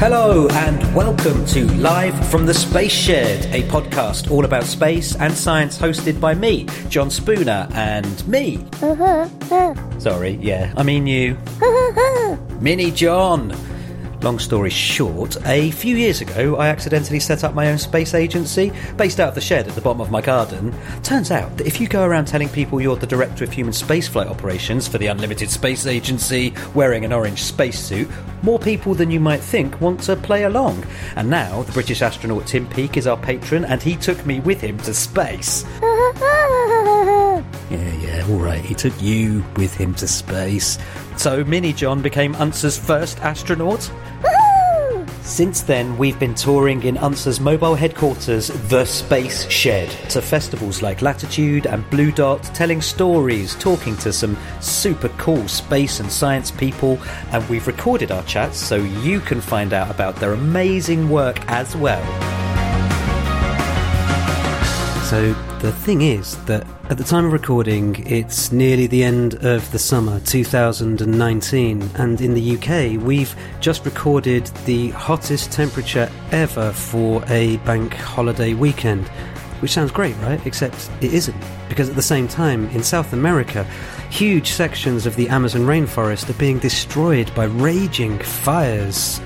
Hello and welcome to Live from the Space Shed, a podcast all about space and science hosted by me, John Spooner, and me. Uh-huh, uh. Sorry, yeah, I mean you. Mini John. Long story short, a few years ago I accidentally set up my own space agency based out of the shed at the bottom of my garden. Turns out that if you go around telling people you're the director of human spaceflight operations for the Unlimited Space Agency wearing an orange spacesuit, more people than you might think want to play along. And now the British astronaut Tim Peake is our patron and he took me with him to space. Yeah, yeah, all right. He took you with him to space. So Mini John became UNSA's first astronaut. Since then, we've been touring in UNSA's mobile headquarters, The Space Shed, to festivals like Latitude and Blue Dot, telling stories, talking to some super cool space and science people, and we've recorded our chats so you can find out about their amazing work as well. So the thing is that at the time of recording, it's nearly the end of the summer 2019, and in the UK, we've just recorded the hottest temperature ever for a bank holiday weekend. Which sounds great, right? Except it isn't. Because at the same time, in South America, huge sections of the Amazon rainforest are being destroyed by raging fires.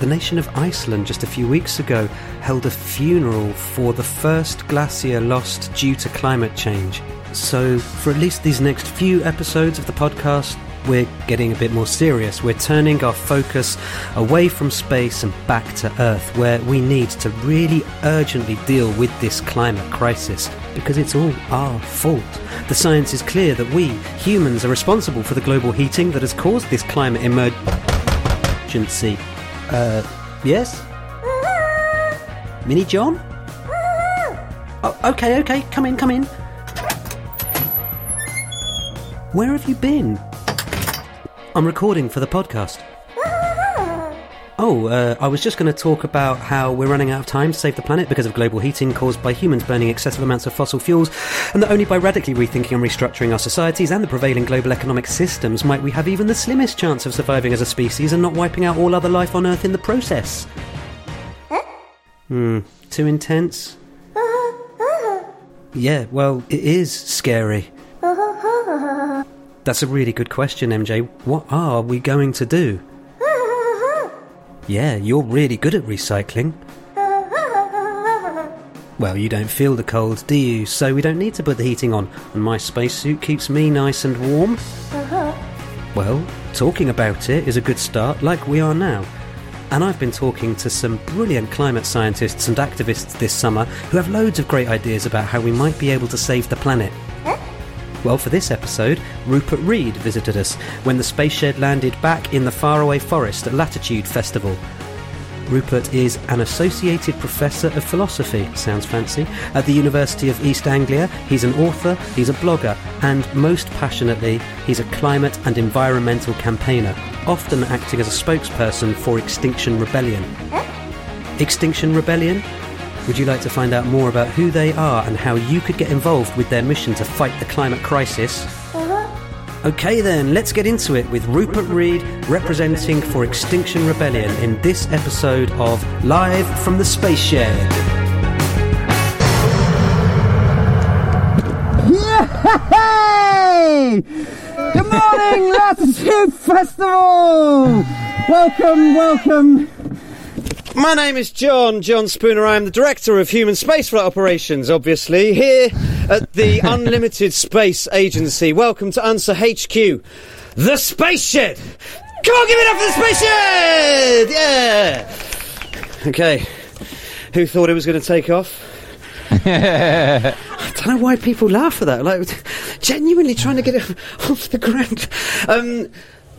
The nation of Iceland just a few weeks ago held a funeral for the first glacier lost due to climate change. So, for at least these next few episodes of the podcast, we're getting a bit more serious. We're turning our focus away from space and back to Earth, where we need to really urgently deal with this climate crisis because it's all our fault. The science is clear that we, humans, are responsible for the global heating that has caused this climate emergency. Uh, yes? Mini John? Oh, okay, okay, come in, come in. Where have you been? I'm recording for the podcast. Oh, uh, I was just going to talk about how we're running out of time to save the planet because of global heating caused by humans burning excessive amounts of fossil fuels, and that only by radically rethinking and restructuring our societies and the prevailing global economic systems might we have even the slimmest chance of surviving as a species and not wiping out all other life on Earth in the process. Hmm, too intense? Yeah, well, it is scary. That's a really good question, MJ. What are we going to do? Yeah, you're really good at recycling. Well, you don't feel the cold, do you? So we don't need to put the heating on, and my spacesuit keeps me nice and warm. Well, talking about it is a good start, like we are now. And I've been talking to some brilliant climate scientists and activists this summer who have loads of great ideas about how we might be able to save the planet. Well, for this episode, Rupert Read visited us when the Space Shed landed back in the faraway forest at Latitude Festival. Rupert is an associated professor of philosophy, sounds fancy, at the University of East Anglia. He's an author, he's a blogger, and most passionately, he's a climate and environmental campaigner, often acting as a spokesperson for Extinction Rebellion. Eh? Extinction Rebellion? Would you like to find out more about who they are and how you could get involved with their mission to fight the climate crisis? Uh-huh. Okay, then, let's get into it with Rupert Read representing for Extinction Rebellion in this episode of Live from the Space Shed. Yay! Good morning, Latitude Festival! Welcome, welcome. My name is John, John Spooner. I am the Director of Human Spaceflight Operations, obviously, here at the Unlimited Space Agency. Welcome to UNSA HQ, the Space Shed! Come on, give it up for the Space Shed! Yeah! Okay. Who thought it was going to take off? I don't know why people laugh at that. Like, genuinely trying to get it off the ground. Um,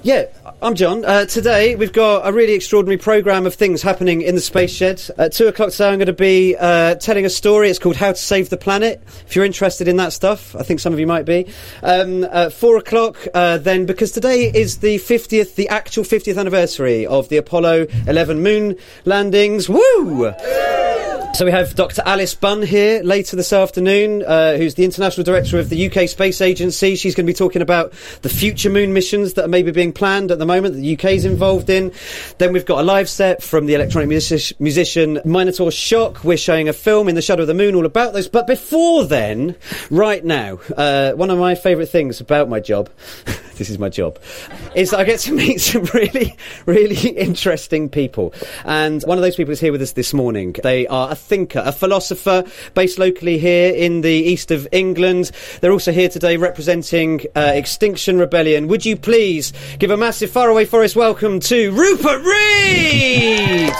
yeah, I'm John. Uh, today we've got a really extraordinary programme of things happening in the Space Shed. At two o'clock today, I'm going to be uh, telling a story. It's called How to Save the Planet. If you're interested in that stuff, I think some of you might be. Um, at four o'clock, uh, then, because today is the 50th, the actual 50th anniversary of the Apollo 11 moon landings. Woo! So we have Dr. Alice Bunn here later this afternoon, uh, who's the International Director of the UK Space Agency. She's going to be talking about the future moon missions that are maybe being planned at the moment that the UK is involved in. Then we've got a live set from the electronic music- musician Minotaur Shock. We're showing a film in the shadow of the moon all about those. But before then, right now, uh, one of my favourite things about my job, this is my job, is I get to meet some really, really interesting people. And one of those people is here with us this morning. They are a thinker, a philosopher based locally here in the east of England. They're also here today representing uh, Extinction Rebellion. Would you please give a massive faraway forest welcome to Rupert Read?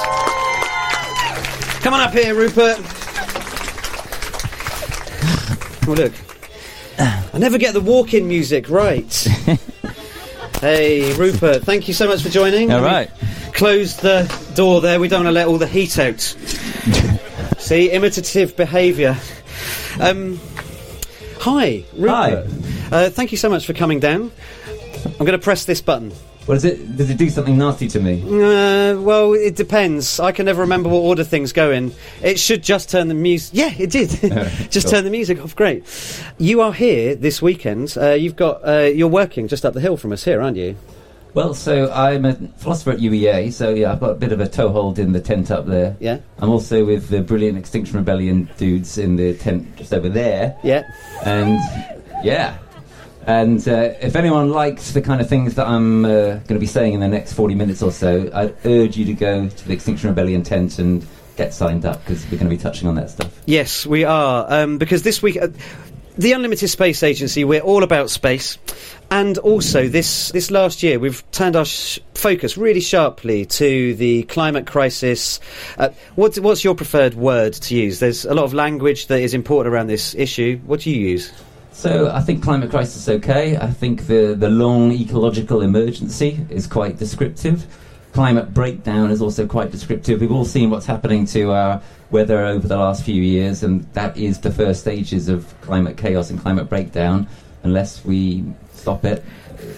Come on up here, Rupert. Oh, look. I never get the walk in music right. hey, Rupert, thank you so much for joining. All right. Close the door there. We don't want to let all the heat out. See, imitative behaviour. Um, hi, Rupert. Uh, thank you so much for coming down. I'm going to press this button. What is it? Does it do something nasty to me? Uh, well, it depends. I can never remember what order things go in. It should just turn the music. Yeah, it did. just turn the music off. Great. You are here this weekend. Uh, you've got. Uh, you're working just up the hill from us here, aren't you? Well, so I'm a philosopher at UEA, so yeah, I've got a bit of a toehold in the tent up there. Yeah. I'm also with the brilliant Extinction Rebellion dudes in the tent just over there. Yeah. And yeah. And uh, if anyone likes the kind of things that I'm uh, going to be saying in the next 40 minutes or so, I'd urge you to go to the Extinction Rebellion tent and get signed up because we're going to be touching on that stuff. Yes, we are. Um, because this week, uh, the Unlimited Space Agency, we're all about space. And also, this, this last year, we've turned our sh- focus really sharply to the climate crisis. Uh, what, what's your preferred word to use? There's a lot of language that is important around this issue. What do you use? So I think climate crisis is okay. I think the, the long ecological emergency is quite descriptive. Climate breakdown is also quite descriptive. We've all seen what's happening to our weather over the last few years, and that is the first stages of climate chaos and climate breakdown. Unless we stop it,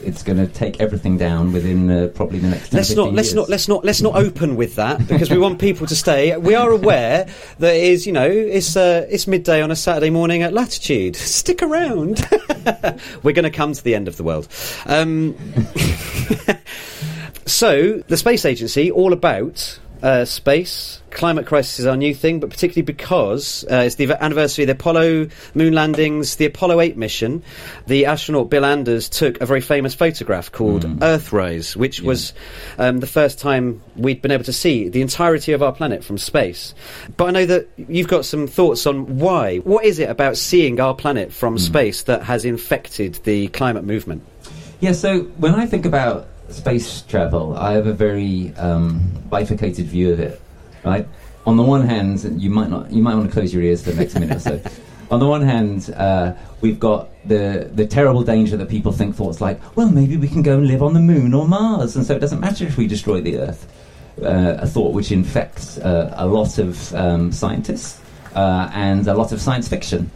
it's going to take everything down within uh, probably the next 10, Let's not let's years. not let's not let's not open with that because we want people to stay. We are aware that it is you know it's uh, it's midday on a Saturday morning at Latitude. Stick around. We're going to come to the end of the world. Um, so the space agency, all about. Uh, space climate crisis is our new thing, but particularly because uh, it's the anniversary of the Apollo moon landings, the Apollo 8 mission. The astronaut Bill Anders took a very famous photograph called Earthrise, which was um, the first time we'd been able to see the entirety of our planet from space. But I know that you've got some thoughts on why. What is it about seeing our planet from space that has infected the climate movement? Yeah, so when I think about space travel, I have a very um, bifurcated view of it. Right? On the one hand, you might not, you might want to close your ears for the next minute or so. On the one hand, uh, we've got the the terrible danger that people think thoughts like, well, maybe we can go and live on the moon or Mars, and so it doesn't matter if we destroy the Earth. Uh, a thought which infects uh, a lot of um, scientists uh, and a lot of science fiction.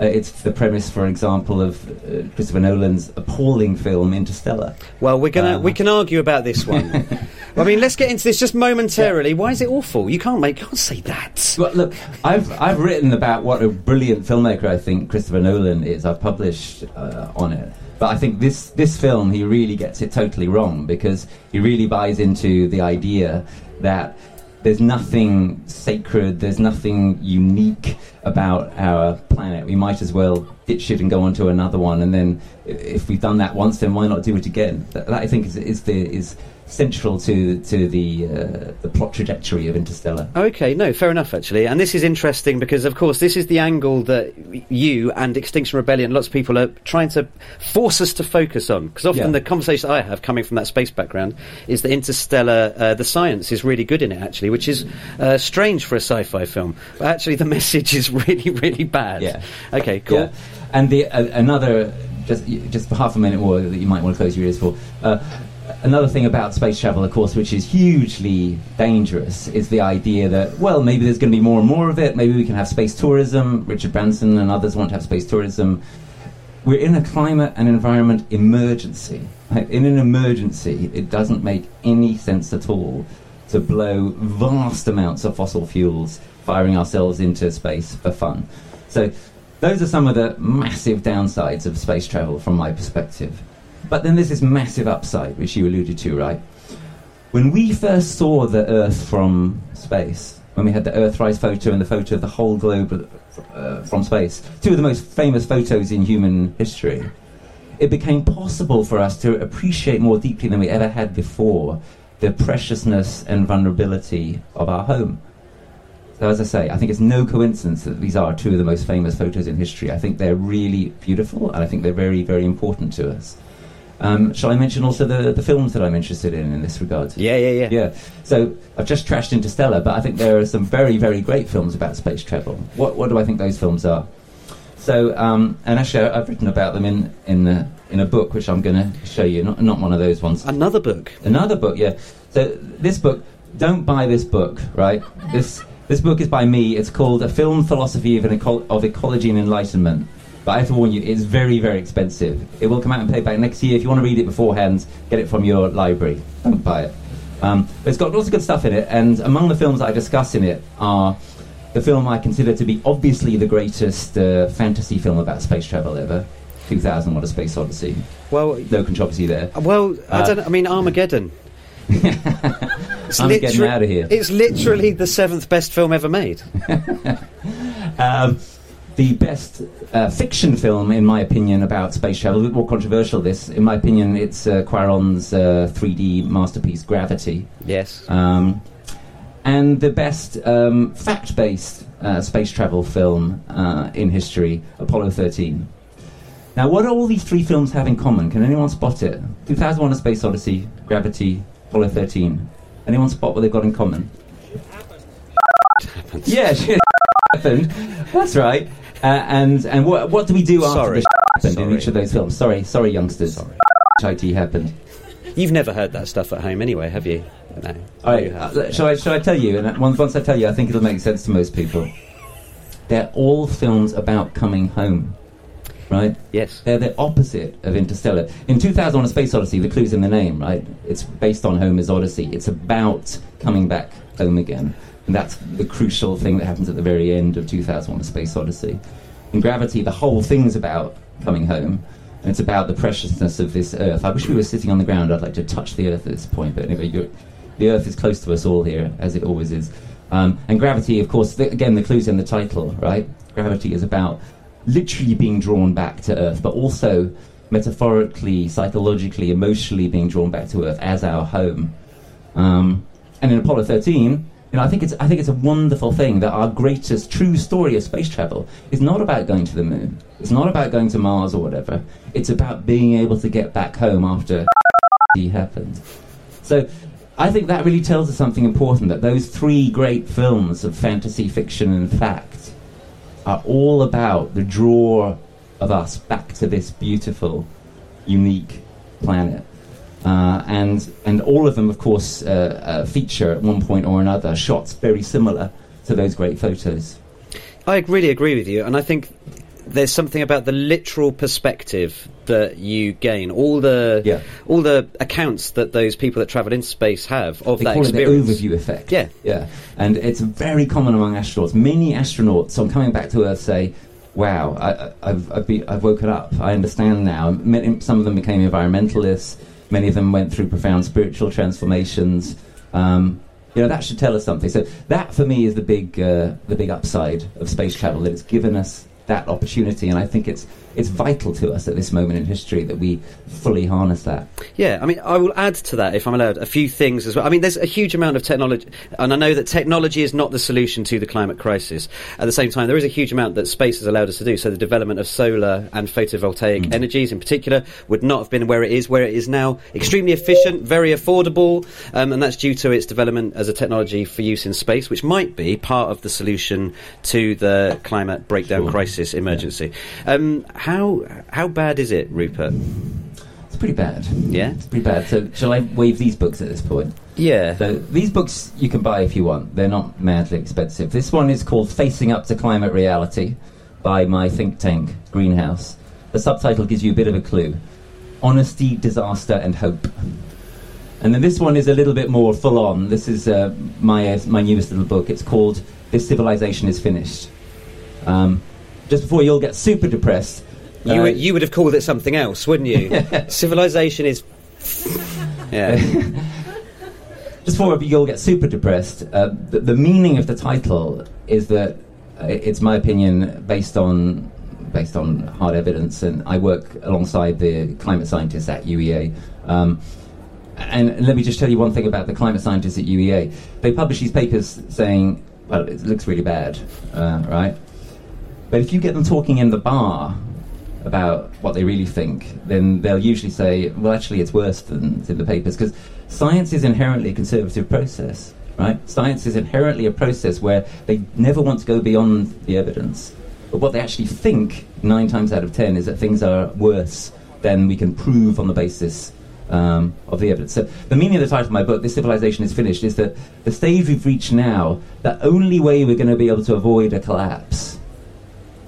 Uh, it's the premise, for example, of uh, Christopher Nolan's appalling film Interstellar. Well, we're gonna Uh. we can argue about this one. I mean, let's get into this just momentarily. Why is it awful? You can't make can't say that. Well, look, I've I've written about what a brilliant filmmaker I think Christopher Nolan is. I've published uh, on it, but I think this this film he really gets it totally wrong because he really buys into the idea that there's nothing sacred, there's nothing unique about our planet. We might as well ditch it and go on to another one. And then, if we've done that once, then why not do it again? That, that I think is is the is central to to the uh, the plot trajectory of Interstellar. Okay, no, fair enough, actually. And this is interesting because, of course, this is the angle that you and Extinction Rebellion, lots of people are trying to force us to focus on. Because often Yeah. the conversation I have coming from that space background is that Interstellar, uh, the science is really good in it, actually, which is uh, strange for a sci fi film. But actually, the message is really, really bad. Yeah. Okay, cool. Yeah. And the uh, another just just for half a minute more that you might want to close your ears for. Uh, another thing about space travel, of course, which is hugely dangerous, is the idea that well, maybe there's going to be more and more of it. Maybe we can have space tourism. Richard Branson and others want to have space tourism. We're in a climate and environment emergency. In an emergency, it doesn't make any sense at all to blow vast amounts of fossil fuels firing ourselves into space for fun. So those are some of the massive downsides of space travel from my perspective. But then there's this massive upside, which you alluded to, right? When we first saw the Earth from space, when we had the Earthrise photo and the photo of the whole globe uh, from space, two of the most famous photos in human history, it became possible for us to appreciate more deeply than we ever had before the preciousness and vulnerability of our home. So, as I say, I think it's no coincidence that these are two of the most famous photos in history. I think they're really beautiful, and I think they're very, very important to us. Um, shall I mention also the, the films that I'm interested in in this regard? Yeah, yeah, yeah. Yeah. So I've just trashed Interstellar, but I think there are some very, very great films about space travel. What, what do I think those films are? So, um, and actually, I've written about them in in the, in a book, which I'm going to show you. Not not one of those ones. Another book. Another book, yeah. So this book, don't buy this book, right? This this book is by me. It's called A Film Philosophy of, Eco- of Ecology and Enlightenment. But I have to warn you, it's very, very expensive. It will come out in paperback next year. If you want to read it beforehand, get it from your library. Don't buy it. Um, but it's got lots of good stuff in it, and among the films I discuss in it are the film I consider to be obviously the greatest uh, fantasy film about space travel ever. 2000 What a Space Odyssey. Well, No controversy there. well, I Uh, don't. know, I mean, Armageddon. It's I'm getting out of here. It's literally the seventh best film ever made. Um, the best uh, fiction film, in my opinion, about space travel, a bit more controversial this. In my opinion, it's uh, Cuarón's uh, 3D masterpiece, Gravity. Yes. Um, and the best um, fact based uh, space travel film uh, in history, Apollo 13. Now, what do all these three films have in common? Can anyone spot it? 2001 A Space Odyssey, Gravity, Apollo 13. Anyone spot what they've got in common? Yeah, shit happened. That's right. Uh, and and what what do we do after Sorry. happened in Sorry. each of those films? Sorry, sorry, youngsters. Sorry. IT happened. You've never heard that stuff at home, anyway, have you? No. All right, You have. uh, shall I shall I tell you? And once once I tell you, I think it'll make sense to most people. They're all films about coming home, right? Yes. They're the opposite of Interstellar. In 2001: A Space Odyssey, the clue's in the name, right? It's based on Homer's Odyssey. It's about coming back home again, and that's the crucial thing that happens at the very end of 2001: A Space Odyssey. In Gravity, the whole thing's about coming home, and it's about the preciousness of this Earth. I wish we were sitting on the ground. I'd like to touch the Earth at this point, but anyway, the Earth is close to us all here, as it always is. Um, and gravity, of course, the, again, the clue's in the title, right? Gravity is about literally being drawn back to Earth, but also metaphorically, psychologically, emotionally being drawn back to Earth as our home. Um, and in Apollo 13, you know, I think it's I think it's a wonderful thing that our greatest true story of space travel is not about going to the moon. It's not about going to Mars or whatever. It's about being able to get back home after happened. So I think that really tells us something important that those three great films of fantasy fiction and fact are all about the draw of us back to this beautiful, unique planet. Uh, and and all of them, of course, uh, uh, feature at one point or another shots very similar to those great photos. I really agree with you, and I think there's something about the literal perspective that you gain. All the Yeah. all the accounts that those people that travel into space have of They that call experience. it the overview effect. Yeah. yeah, and it's very common among astronauts. Many astronauts, on coming back to Earth, say, "Wow, I, I- I've I've, been, I've woken up. I understand now." Some of them became environmentalists. Many of them went through profound spiritual transformations. Um, you know that should tell us something. So that, for me, is the big uh, the big upside of space travel. That it's given us that opportunity, and I think it's it's vital to us at this moment in history that we fully harness that. Yeah, I mean, I will add to that, if I'm allowed, a few things as well. I mean, there's a huge amount of technology, and I know that technology is not the solution to the climate crisis. At the same time, there is a huge amount that space has allowed us to do. So the development of solar and photovoltaic energies, in particular, would not have been where it is, where it is now. Extremely efficient, very affordable, um, and that's due to its development as a technology for use in space, which might be part of the solution to the climate breakdown Sure. crisis emergency. Um, how how bad is it, Rupert? It's pretty bad. Yeah. It's pretty bad. So shall I wave these books at this point? Yeah. So these books you can buy if you want. They're not madly expensive. This one is called Facing Up to Climate Reality by my think tank, Greenhouse. The subtitle gives you a bit of a clue. Honesty, Disaster and Hope. And then this one is a little bit more full on. This is uh, my, uh, my newest little book. It's called This Civilization is Finished. Um, just before you'll get super depressed. You, uh, would, you would have called it something else, wouldn't you? Civilization is. Yeah. just before you'll get super depressed, uh, the, the meaning of the title is that uh, it's my opinion based on based on hard evidence, and I work alongside the climate scientists at UEA. Um, and let me just tell you one thing about the climate scientists at UEA. They publish these papers saying, well, it looks really bad, uh, right? But if you get them talking in the bar about what they really think, then they'll usually say, well, actually, it's worse than it's in the papers, because science is inherently a conservative process, right? Science is inherently a process where they never want to go beyond the evidence. But what they actually think, nine times out of ten, is that things are worse than we can prove on the basis um, of the evidence. So the meaning of the title of my book, "This Civilization is Finished," is that the stage we've reached now, the only way we're going to be able to avoid a collapse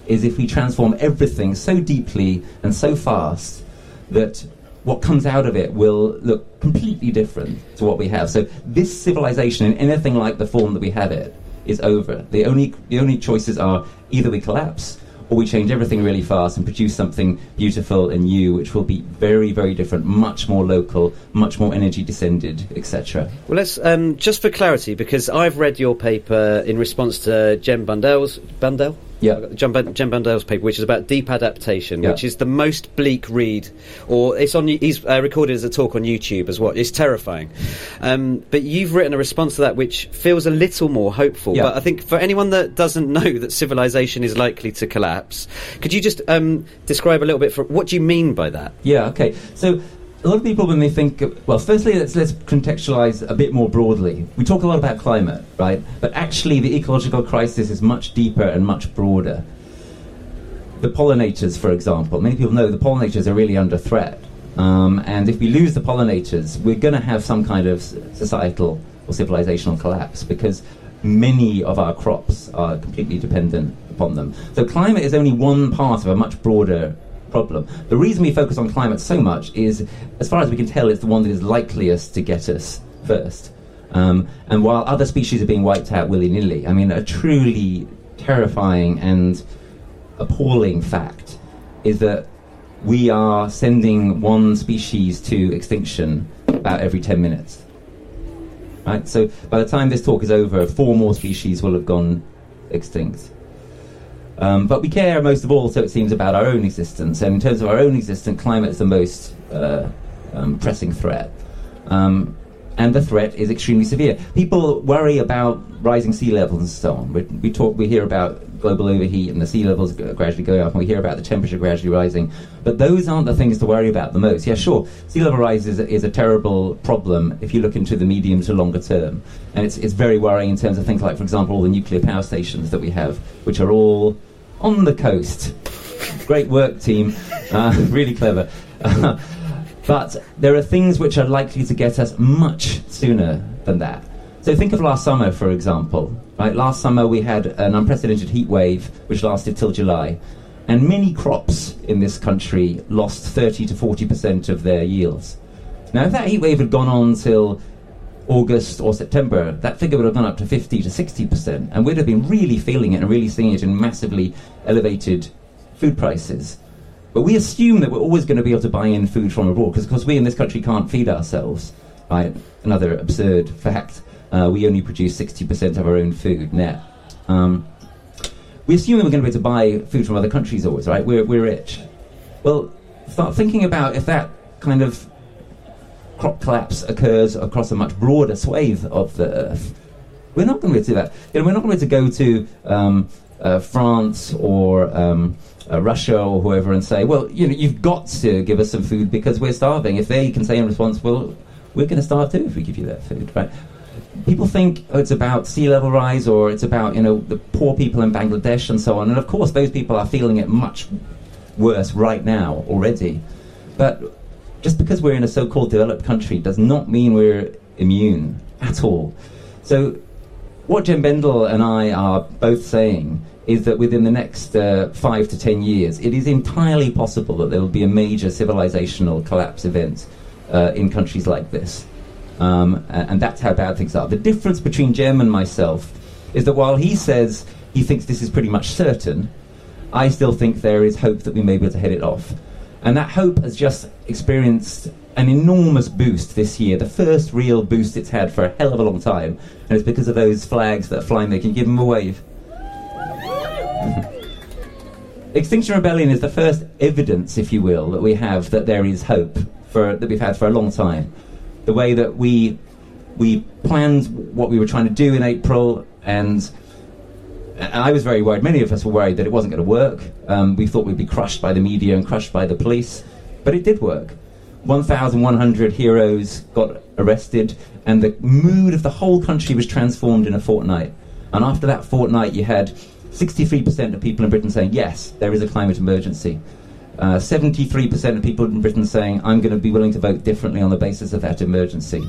is if we transform everything so deeply and so fast that what comes out of it will look completely different to what we have. So this civilization, in anything like the form that we have it, is over. The only the only choices are either we collapse or we change everything really fast and produce something beautiful and new, which will be very, very different, much more local, much more energy descended, etc. Well, let's um, just for clarity, because I've read your paper in response to Jem Bundel's Bendell. Yeah. Bun- Jem Bundel's paper, which is about deep adaptation, Yeah. which is the most bleak read, or it's on. He's uh, recorded as a talk on YouTube as well. It's terrifying, um, but you've written a response to that which feels a little more hopeful. Yeah. But I think for anyone that doesn't know that civilization is likely to collapse, could you just um, describe a little bit for what do you mean by that? Yeah, okay. So a lot of people, when they think, well, firstly, let's, let's contextualize a bit more broadly. We talk a lot about climate, right? But actually, the ecological crisis is much deeper and much broader. The pollinators, for example, many people know the pollinators are really under threat. Um, and if we lose the pollinators, we're going to have some kind of societal or civilizational collapse because many of our crops are completely dependent upon them. So climate is only one part of a much broader problem. The reason we focus on climate so much is, as far as we can tell, it's the one that is likeliest to get us first. Um, and while other species are being wiped out willy nilly, I mean, a truly terrifying and appalling fact is that we are sending one species to extinction about every 10 minutes. Right? So by the time this talk is over, four more species will have gone extinct. Um, but we care most of all, so it seems, about our own existence. And in terms of our own existence, climate is the most uh, um, pressing threat. Um, and the threat is extremely severe. People worry about rising sea levels and so on. We, we talk, we hear about global overheat and the sea levels gradually going up, and we hear about the temperature gradually rising. But those aren't the things to worry about the most. Yeah, sure, sea level rise is a, is a terrible problem if you look into the medium to longer term, and it's it's very worrying in terms of things like, for example, all the nuclear power stations that we have, which are all on the coast. Great work, team. Uh, really clever. but there are things which are likely to get us much sooner than that. So think of last summer, for example. Right, last summer we had an unprecedented heat wave which lasted till July, and many crops in this country lost 30 to 40 percent of their yields. Now, if that heat wave had gone on till August or September, that figure would have gone up to 50 to 60 percent, and we'd have been really feeling it and really seeing it in massively elevated food prices. But we assume that we're always going to be able to buy in food from abroad because, of course, we in this country can't feed ourselves. Right? Another absurd fact. Uh, we only produce 60% of our own food net. Um, we assume that we're going to be able to buy food from other countries always, right? We're, we're rich. Well, start thinking about if that kind of crop collapse occurs across a much broader swathe of the earth. We're not going to be able to do that. You know, we're not going to be able to go to um, uh, France or um, uh, Russia or whoever and say, well, you know, you've got to give us some food because we're starving. If they can say in response, well, we're going to starve too if we give you that food, right? People think oh, it's about sea level rise or it's about you know the poor people in Bangladesh and so on, and of course those people are feeling it much worse right now already. But just because we're in a so-called developed country does not mean we're immune at all. So what Jem Bendell and I are both saying is that within the next uh, five to ten years, it is entirely possible that there will be a major civilizational collapse event uh, in countries like this. Um, and, and that's how bad things are. The difference between Jem and myself is that while he says he thinks this is pretty much certain, I still think there is hope that we may be able to head it off. And that hope has just experienced an enormous boost this year, the first real boost it's had for a hell of a long time. And it's because of those flags that are flying there. Can give them a wave? Extinction Rebellion is the first evidence, if you will, that we have that there is hope for, that we've had for a long time. The way that we we planned what we were trying to do in April, and, and I was very worried. Many of us were worried that it wasn't going to work. Um, we thought we'd be crushed by the media and crushed by the police, but it did work. 1,100 heroes got arrested, and the mood of the whole country was transformed in a fortnight. And after that fortnight, you had 63% of people in Britain saying, yes, there is a climate emergency. Uh, 73% of people in Britain saying, I'm going to be willing to vote differently on the basis of that emergency.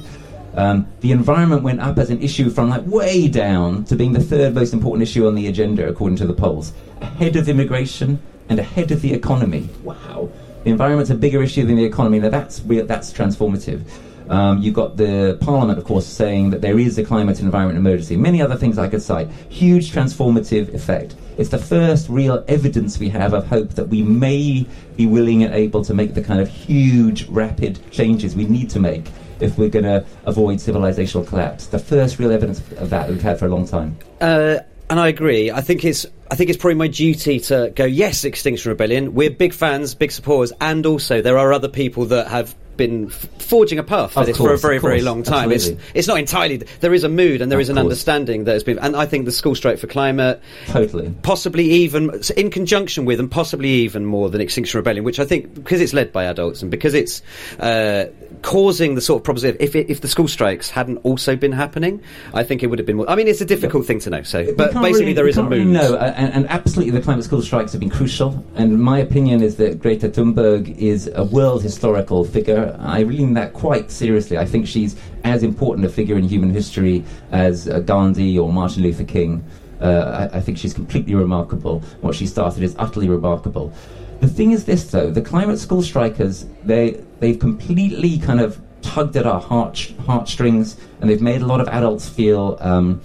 Um, the environment went up as an issue from like way down to being the third most important issue on the agenda, according to the polls, ahead of immigration and ahead of the economy. Wow, the environment's a bigger issue than the economy. Now that's real, that's transformative. Um, you've got the Parliament, of course, saying that there is a climate and environment emergency. Many other things I could cite. Huge transformative effect. It's the first real evidence we have of hope that we may be willing and able to make the kind of huge, rapid changes we need to make if we're going to avoid civilizational collapse. The first real evidence of that we've had for a long time. Uh, and I agree. I think it's I think it's probably my duty to go. Yes, Extinction Rebellion. We're big fans, big supporters, and also there are other people that have been f- forging a path for Of this course, for a very, of very long time. It's, absolutely. it's not entirely. There is a mood and there Of is an course. understanding that has been. And I think the school strike for climate, Totally. possibly even in conjunction with, and possibly even more than Extinction Rebellion, which I think because it's led by adults and because it's uh, causing the sort of problems. If it, if the school strikes hadn't also been happening, I think it would have been more. I mean, it's a difficult thing to know. So, but basically, really- there is a mood. really uh, and, and absolutely the climate school strikes have been crucial. And my opinion is that Greta Thunberg is a world historical figure. I really mean that quite seriously. I think she's as important a figure in human history as uh, Gandhi or Martin Luther King. Uh, I, I think she's completely remarkable. What she started is utterly remarkable. The thing is this, though: the climate school strikers, they they've completely kind of tugged at our heart heartstrings, and they've made a lot of adults feel. Um,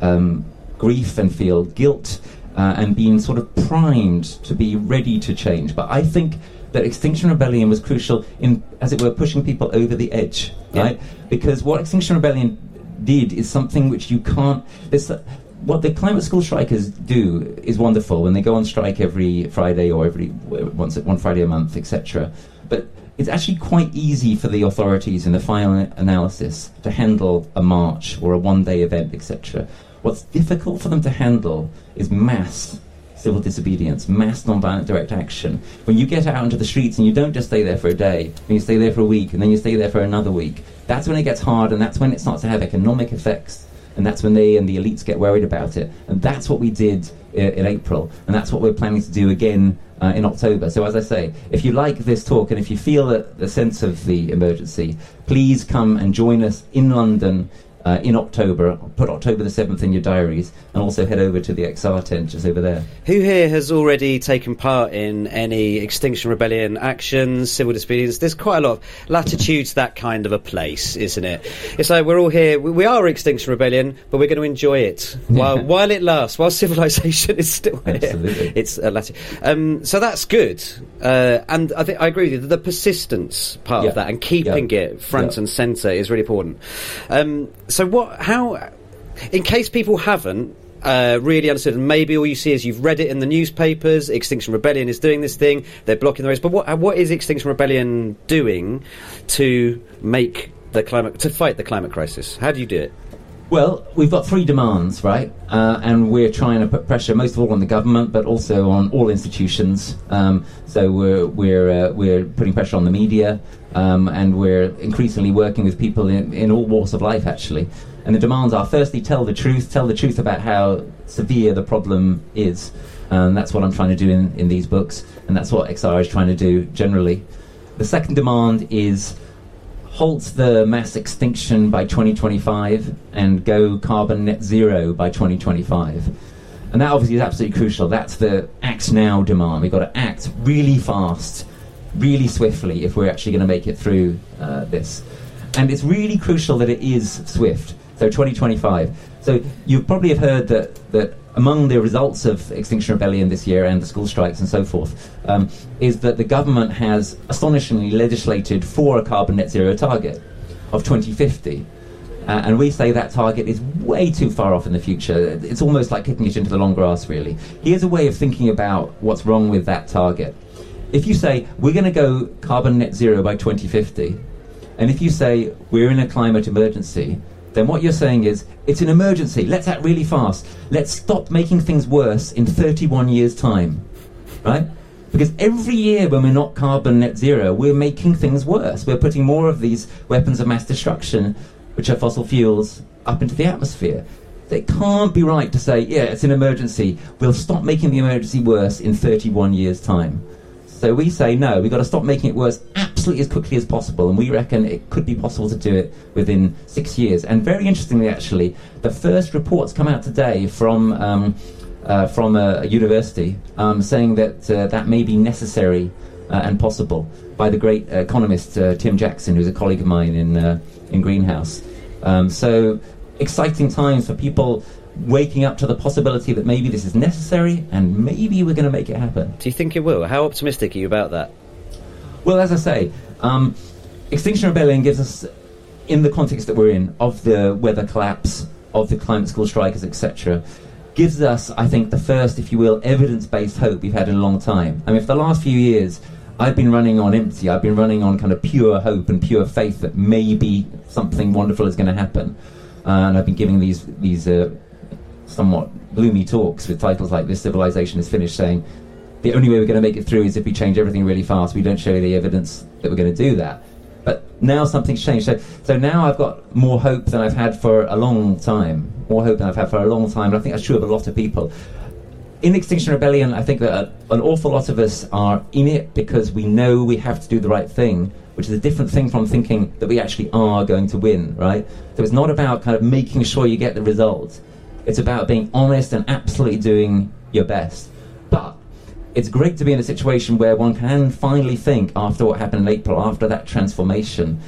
um, grief and feel guilt uh, and being sort of primed to be ready to change. But I think that Extinction Rebellion was crucial in, as it were, pushing people over the edge, Yeah. right? Because what Extinction Rebellion did is something which you can't. This, what the climate school strikers do is wonderful when they go on strike every Friday or every once one Friday a month, etc. But it's actually quite easy for the authorities in the final analysis to handle a march or a one-day event, etc. What's difficult for them to handle is mass civil disobedience, mass non-violent direct action. When you get out into the streets and you don't just stay there for a day, and you stay there for a week, and then you stay there for another week, that's when it gets hard, and that's when it starts to have economic effects, and that's when they and the elites get worried about it. And that's what we did i- in April, and that's what we're planning to do again uh, in October. So, as I say, if you like this talk and if you feel the, the sense of the emergency, please come and join us in London uh, in October. Put October the 7th in your diaries, and also head over to the XR tent just over there. Who here has already taken part in any Extinction Rebellion actions, civil disobedience? There's quite a lot of latitude's that kind of a place, isn't it? It's like we're all here. We we are Extinction Rebellion, but we're going to enjoy it while while it lasts, while civilization is still here. Absolutely. It's uh, latitude. Um, so that's good, uh, and I think I agree with you. That the persistence part Yeah. of that and keeping Yeah. it front Yeah. and centre is really important. Um, so what? How? In case people haven't uh, really understood, and maybe all you see is you've read it in the newspapers. Extinction Rebellion is doing this thing; they're blocking the race. But what? uh, What is Extinction Rebellion doing to make the climate to fight the climate crisis? How do you do it? Well, we've got three demands, right? Uh, and we're trying to put pressure, most of all, on the government, but also on all institutions. Um, so we're we're uh, we're putting pressure on the media, um, and we're increasingly working with people in, in all walks of life, actually. And the demands are: firstly, tell the truth, tell the truth about how severe the problem is. Um, that's what I'm trying to do in, in these books, and that's what XR is trying to do generally. The second demand is halt the mass extinction by 2025 and go carbon net zero by 2025. And that obviously is absolutely crucial. That's the act now demand. We've got to act really fast, really swiftly if we're actually going to make it through uh, this. And it's really crucial that it is swift. So 2025. So you probably have heard that, that among the results of Extinction Rebellion this year and the school strikes and so forth um, is that the government has astonishingly legislated for a carbon net zero target of 2050. Uh, and we say that target is way too far off in the future. It's almost like kicking it into the long grass, really. Here's a way of thinking about what's wrong with that target. If you say, we're going to go carbon net zero by 2050, and if you say, we're in a climate emergency, then what you're saying is, it's an emergency, let's act really fast. Let's stop making things worse in 31 years' time. Right? Because every year when we're not carbon net zero, we're making things worse. We're putting more of these weapons of mass destruction which are fossil fuels, up into the atmosphere. It can't be right to say, yeah, it's an emergency. We'll stop making the emergency worse in 31 years' time. So we say, no, we've got to stop making it worse absolutely as quickly as possible. And we reckon it could be possible to do it within six years. And very interestingly, actually, the first reports come out today from, um, uh, from a, university um, saying that uh, that may be necessary uh, and possible by the great economist uh, Tim Jackson, who's a colleague of mine in, uh, in Greenhouse. Um, so exciting times for people waking up to the possibility that maybe this is necessary and maybe we're going to make it happen. Do you think it will? How optimistic are you about that? Well, as I say, um, Extinction Rebellion gives us, in the context that we're in, of the weather collapse, of the climate school strikers, etc., gives us, I think, the first, if you will, evidence based hope we've had in a long time. I mean, for the last few years, I've been running on empty. I've been running on kind of pure hope and pure faith that maybe something wonderful is going to happen. Uh, and I've been giving these these uh, somewhat gloomy talks with titles like "This Civilization is Finished," saying the only way we're going to make it through is if we change everything really fast. We don't show the evidence that we're going to do that. But now something's changed. So, so now I've got more hope than I've had for a long time. More hope than I've had for a long time. And I think that's true of a lot of people in Extinction Rebellion, I think that an awful lot of us are in it because we know we have to do the right thing, which is a different thing from thinking that we actually are going to win, right? So it's not about kind of making sure you get the results. It's about being honest and absolutely doing your best. But it's great to be in a situation where one can finally think, after what happened in April, after that transformation,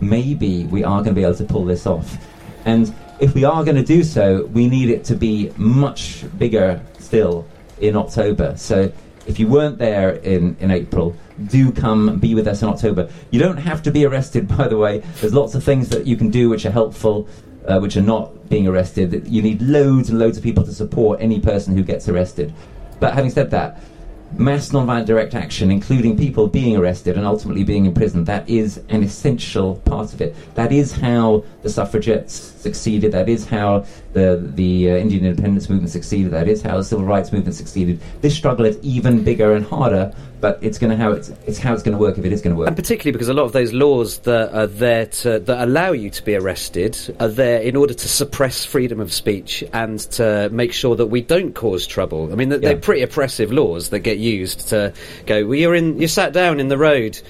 maybe we are going to be able to pull this off. And if we are going to do so, we need it to be much bigger still in October. So if you weren't there in, in April, do come be with us in October. You don't have to be arrested, by the way. There's lots of things that you can do which are helpful, uh, which are not being arrested. You need loads and loads of people to support any person who gets arrested. But having said that, mass nonviolent direct action, including people being arrested and ultimately being imprisoned, that is an essential part of it. That is how the suffragettes succeeded. That is how the the uh, Indian independence movement succeeded. That is how the civil rights movement succeeded. This struggle is even bigger and harder, but it's going to how it's it's how it's going to work if it is going to work. And particularly because a lot of those laws that are there to, that allow you to be arrested are there in order to suppress freedom of speech and to make sure that we don't cause trouble. I mean, they're, yeah. they're pretty oppressive laws that get used to go. Well, you're in. You sat down in the road,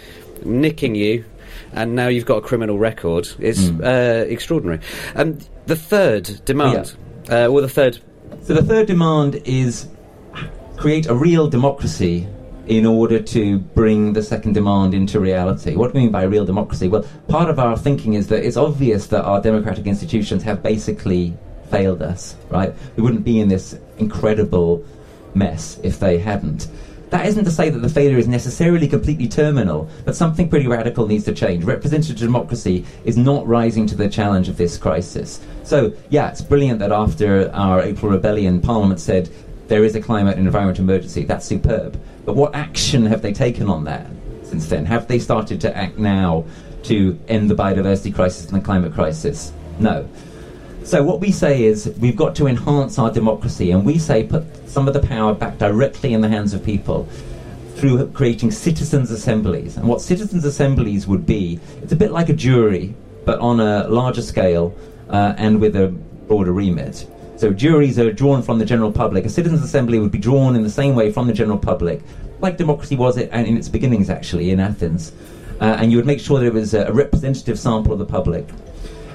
nicking you and now you've got a criminal record. It's mm. uh, extraordinary. And the third demand, yeah. uh, or the third. So the third demand is create a real democracy in order to bring the second demand into reality. What do we mean by real democracy? Well, part of our thinking is that it's obvious that our democratic institutions have basically failed us, right? We wouldn't be in this incredible mess if they hadn't. That isn't to say that the failure is necessarily completely terminal, but something pretty radical needs to change. Representative democracy is not rising to the challenge of this crisis. So, yeah, it's brilliant that after our April rebellion, Parliament said there is a climate and environment emergency. That's superb. But what action have they taken on that since then? Have they started to act now to end the biodiversity crisis and the climate crisis? No. So what we say is we've got to enhance our democracy, and we say put some of the power back directly in the hands of people through creating citizens' assemblies. And what citizens' assemblies would be, it's a bit like a jury, but on a larger scale uh, and with a broader remit. So juries are drawn from the general public. A citizens' assembly would be drawn in the same way from the general public, like democracy was it in its beginnings, actually, in Athens. Uh, and you would make sure that it was a representative sample of the public.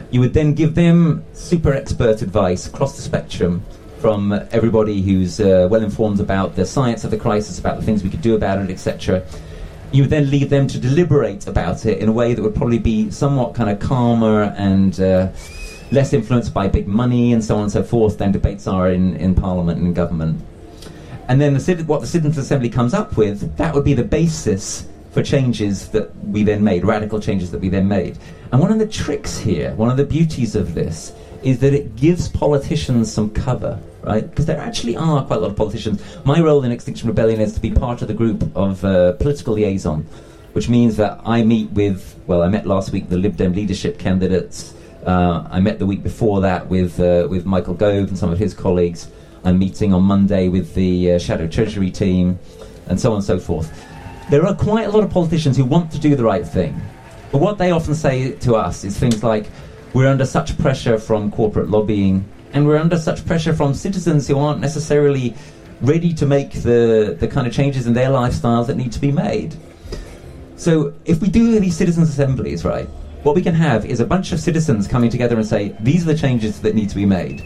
You would then give them super expert advice across the spectrum from everybody who's uh, well informed about the science of the crisis, about the things we could do about it, etc. You would then leave them to deliberate about it in a way that would probably be somewhat kind of calmer and uh, less influenced by big money and so on and so forth than debates are in, in Parliament and in government. And then the, what the Citizens' Assembly comes up with, that would be the basis for changes that we then made, radical changes that we then made. And one of the tricks here, one of the beauties of this, is that it gives politicians some cover, right? Because there actually are quite a lot of politicians. My role in Extinction Rebellion is to be part of the group of uh, political liaison, which means that I meet with, well, I met last week the Lib Dem leadership candidates. Uh, I met the week before that with, uh, with Michael Gove and some of his colleagues. I'm meeting on Monday with the uh, Shadow Treasury team, and so on and so forth. There are quite a lot of politicians who want to do the right thing. But what they often say to us is things like, we're under such pressure from corporate lobbying, and we're under such pressure from citizens who aren't necessarily ready to make the, the kind of changes in their lifestyles that need to be made. So if we do these citizens' assemblies, right, what we can have is a bunch of citizens coming together and say, these are the changes that need to be made.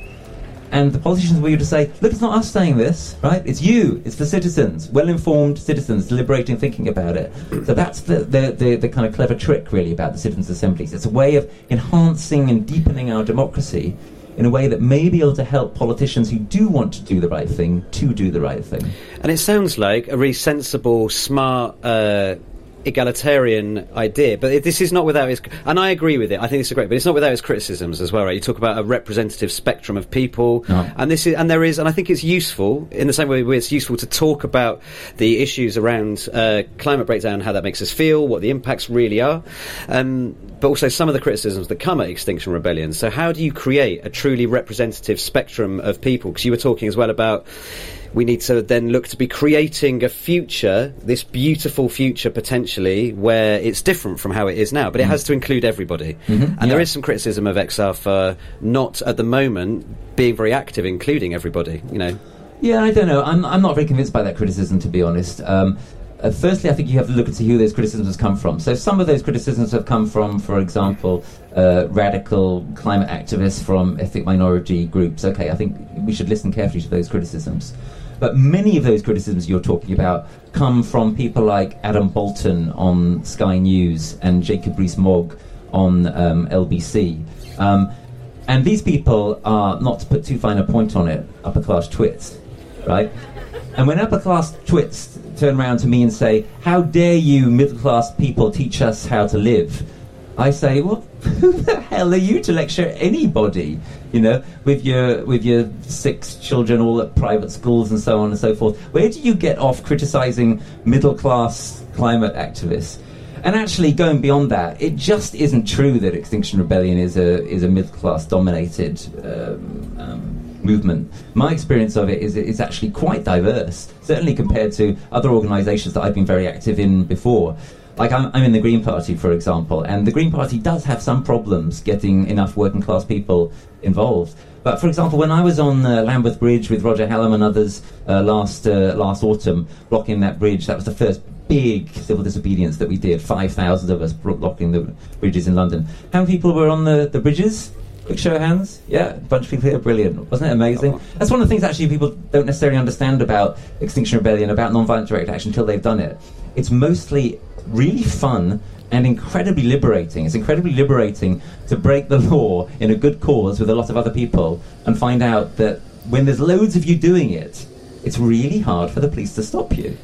And the politicians were to say, look, it's not us saying this, right? It's you, it's the citizens, well informed citizens deliberating, thinking about it. So that's the, the, the, the, kind of clever trick, really, about the citizens' assemblies. It's a way of enhancing and deepening our democracy in a way that may be able to help politicians who do want to do the right thing to do the right thing. And it sounds like a really sensible, smart uh, egalitarian idea, but this is not without its. And I agree with it. I think it's a great, but it's not without its criticisms as well. Right? You talk about a representative spectrum of people, no. and this is, and there is, and I think it's useful in the same way it's useful to talk about the issues around uh, climate breakdown, how that makes us feel, what the impacts really are, um, but also some of the criticisms that come at Extinction Rebellion. So, how do you create a truly representative spectrum of people? Because you were talking as well about we need to then look to be creating a future, this beautiful future potentially, where it's different from how it is now. But it mm. has to include everybody. Mm-hmm. And yeah. there is some criticism of XR for not at the moment being very active, including everybody. You know. Yeah, I don't know. I'm I'm not very convinced by that criticism, to be honest. Um, uh, firstly, I think you have to look and see who those criticisms come from. So some of those criticisms have come from, for example, uh, radical climate activists from ethnic minority groups. Okay, I think we should listen carefully to those criticisms. But many of those criticisms you're talking about come from people like Adam Boulton on Sky News and Jacob Rees-Mogg on um, LBC. Um, and these people are, not to put too fine a point on it, upper class twits, right? And when upper class twits turn around to me and say, How dare you, middle class people, teach us how to live? I say, Well, who the hell are you to lecture anybody? You know, with your with your six children all at private schools and so on and so forth. Where do you get off criticizing middle class climate activists? And actually, going beyond that, it just isn't true that Extinction Rebellion is a is a middle class dominated um, um, movement. My experience of it is it's actually quite diverse, certainly compared to other organisations that I've been very active in before. Like I'm, I'm in the Green Party, for example, and the Green Party does have some problems getting enough working class people involved. But for example, when I was on uh, Lambeth Bridge with Roger Hallam and others uh, last uh, last autumn, blocking that bridge, that was the first big civil disobedience that we did. Five thousand of us blocking the bridges in London. How many people were on the, the bridges? Quick show of hands. Yeah, a bunch of people here. Brilliant. Wasn't it amazing? That's one of the things actually people don't necessarily understand about Extinction Rebellion, about non-violent direct action until they've done it. It's mostly really fun and incredibly liberating. It's incredibly liberating to break the law in a good cause with a lot of other people and find out that when there's loads of you doing it, it's really hard for the police to stop you.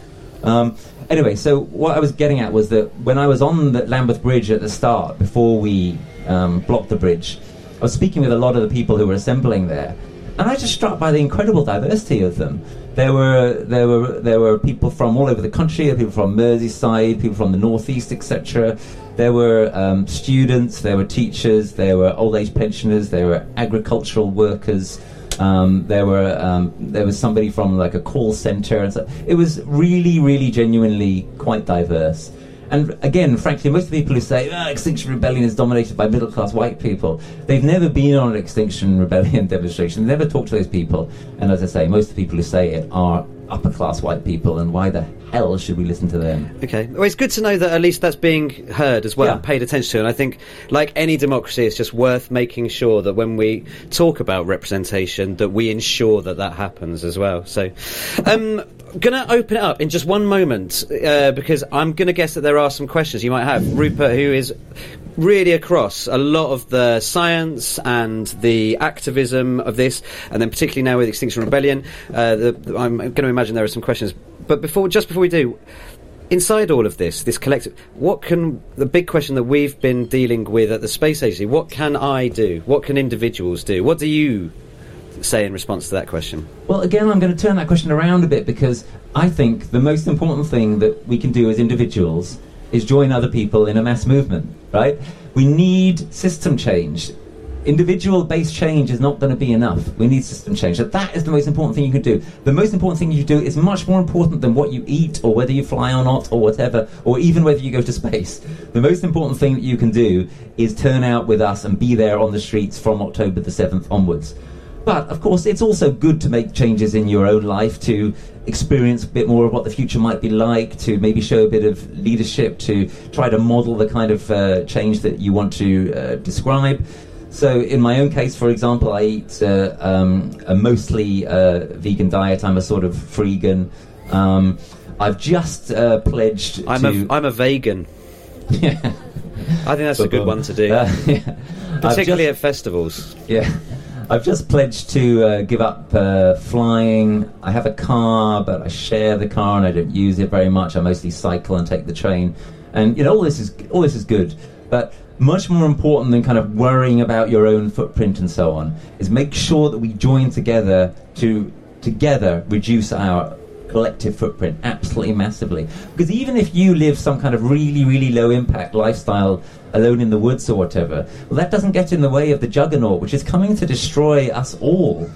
Um, anyway, so what I was getting at was that when I was on the Lambeth Bridge at the start, before we um, blocked the bridge, I was speaking with a lot of the people who were assembling there, and I was just struck by the incredible diversity of them. There were there were there were people from all over the country. People from Merseyside, people from the northeast, etc. There were um, students, there were teachers, there were old age pensioners, there were agricultural workers. Um, there were um, there was somebody from like a call center, and so it was really, really, genuinely quite diverse. And again, frankly, most of the people who say oh, Extinction Rebellion is dominated by middle class white people, they've never been on an Extinction Rebellion demonstration, they've never talked to those people. And as I say, most of the people who say it are upper class white people, and why the hell should we listen to them? Okay. Well, it's good to know that at least that's being heard as well, Yeah. paid attention to. And I think, like any democracy, it's just worth making sure that when we talk about representation, that we ensure that that happens as well. So, um, gonna open it up in just one moment uh, because I'm gonna guess that there are some questions you might have. Rupert, who is really across a lot of the science and the activism of this, and then particularly now with Extinction Rebellion, uh, the, the- I'm going to imagine there are some questions. But before, just before we do, inside all of this, this collective, what can the big question that we've been dealing with at the space agency? What can I do? What can individuals do? What do you say in response to that question? Well, again, I'm going to turn that question around a bit because I think the most important thing that we can do as individuals is join other people in a mass movement, right? We need system change. Individual based change is not going to be enough. We need system change. So that is the most important thing you can do. The most important thing you do is much more important than what you eat or whether you fly or not or whatever, or even whether you go to space. The most important thing that you can do is turn out with us and be there on the streets from October the 7th onwards. But of course, it's also good to make changes in your own life to experience a bit more of what the future might be like, to maybe show a bit of leadership, to try to model the kind of uh, change that you want to uh, describe. So, in my own case, for example, I eat uh, um, a mostly uh, vegan diet. I'm a sort of freegan. Um, I've just uh, pledged I'm to. a I'm a vegan. yeah. I think that's a good one to do, Uh, yeah. Particularly just- at festivals. yeah. I've just pledged to uh, give up uh, flying. I have a car, but I share the car and I don't use it very much. I mostly cycle and take the train. And you know, all this is all this is good, but much more important than kind of worrying about your own footprint and so on is make sure that we join together to together reduce our collective footprint absolutely massively. Because even if you live some kind of really, really low impact lifestyle alone in the woods or whatever, well, that doesn't get in the way of the juggernaut, which is coming to destroy us all.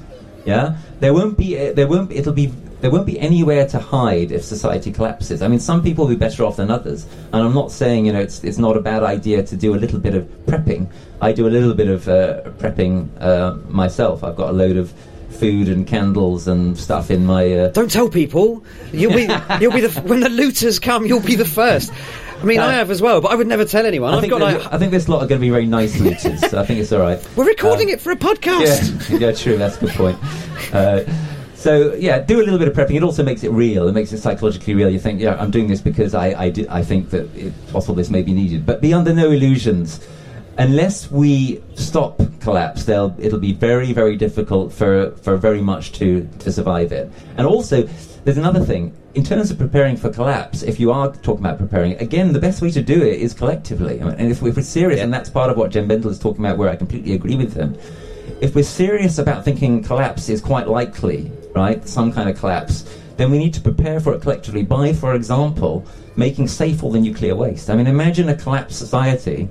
Yeah, there won't be. uh, There won't. It'll be. There won't be anywhere to hide if society collapses. I mean, some people will be better off than others, and I'm not saying you know it's it's not a bad idea to do a little bit of prepping. I do a little bit of uh, prepping uh, myself. I've got a load of food and candles and stuff in my. Uh, Don't tell people. You'll be you'll be the when the looters come. You'll be the first. I mean, I have as well, but I would never tell anyone. I I've think, got like I think this lot are going to be very nice looters. so I think it's all right. we're recording Um, it for a podcast. Yeah, yeah, true. That's a good point. Uh, so yeah, do a little bit of prepping. It also makes it real. It makes it psychologically real. You think, yeah, I'm doing this because I I, di- I think that it's possible this may be needed. But be under no illusions. Unless we stop collapse, they'll, it'll be very, very difficult for, for very much to, to survive it. And also, there's another thing. In terms of preparing for collapse, if you are talking about preparing, again, the best way to do it is collectively. I mean, and if, if we're serious, and that's part of what Jem Bendell is talking about, where I completely agree with him. If we're serious about thinking collapse is quite likely, right, some kind of collapse, then we need to prepare for it collectively by, for example, making safe all the nuclear waste. I mean, imagine a collapsed society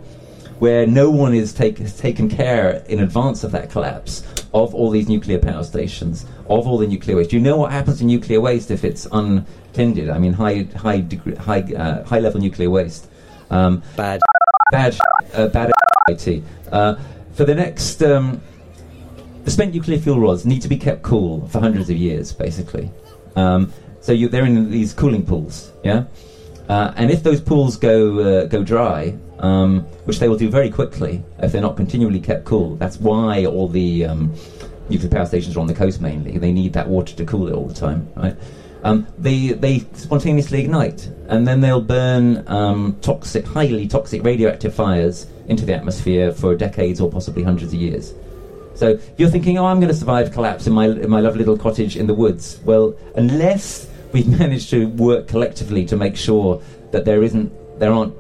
where no one is take, has taken care in advance of that collapse of all these nuclear power stations, of all the nuclear waste. Do you know what happens to nuclear waste if it's untended? I mean, high, high, degree, high, uh, high level nuclear waste. Um, Bad. bad, uh, bad IT. Uh, for the next, um, the spent nuclear fuel rods need to be kept cool for hundreds of years, basically. Um, so you, they're in these cooling pools, yeah. Uh, and if those pools go uh, go dry, um, which they will do very quickly if they're not continually kept cool, that's why all the um, nuclear power stations are on the coast mainly. They need that water to cool it all the time, right? Um, they they spontaneously ignite, and then they'll burn um, toxic, highly toxic radioactive fires into the atmosphere for decades or possibly hundreds of years. So you're thinking, oh, I'm going to survive collapse in my in my lovely little cottage in the woods. Well, unless we've managed to work collectively to make sure that there isn't there aren't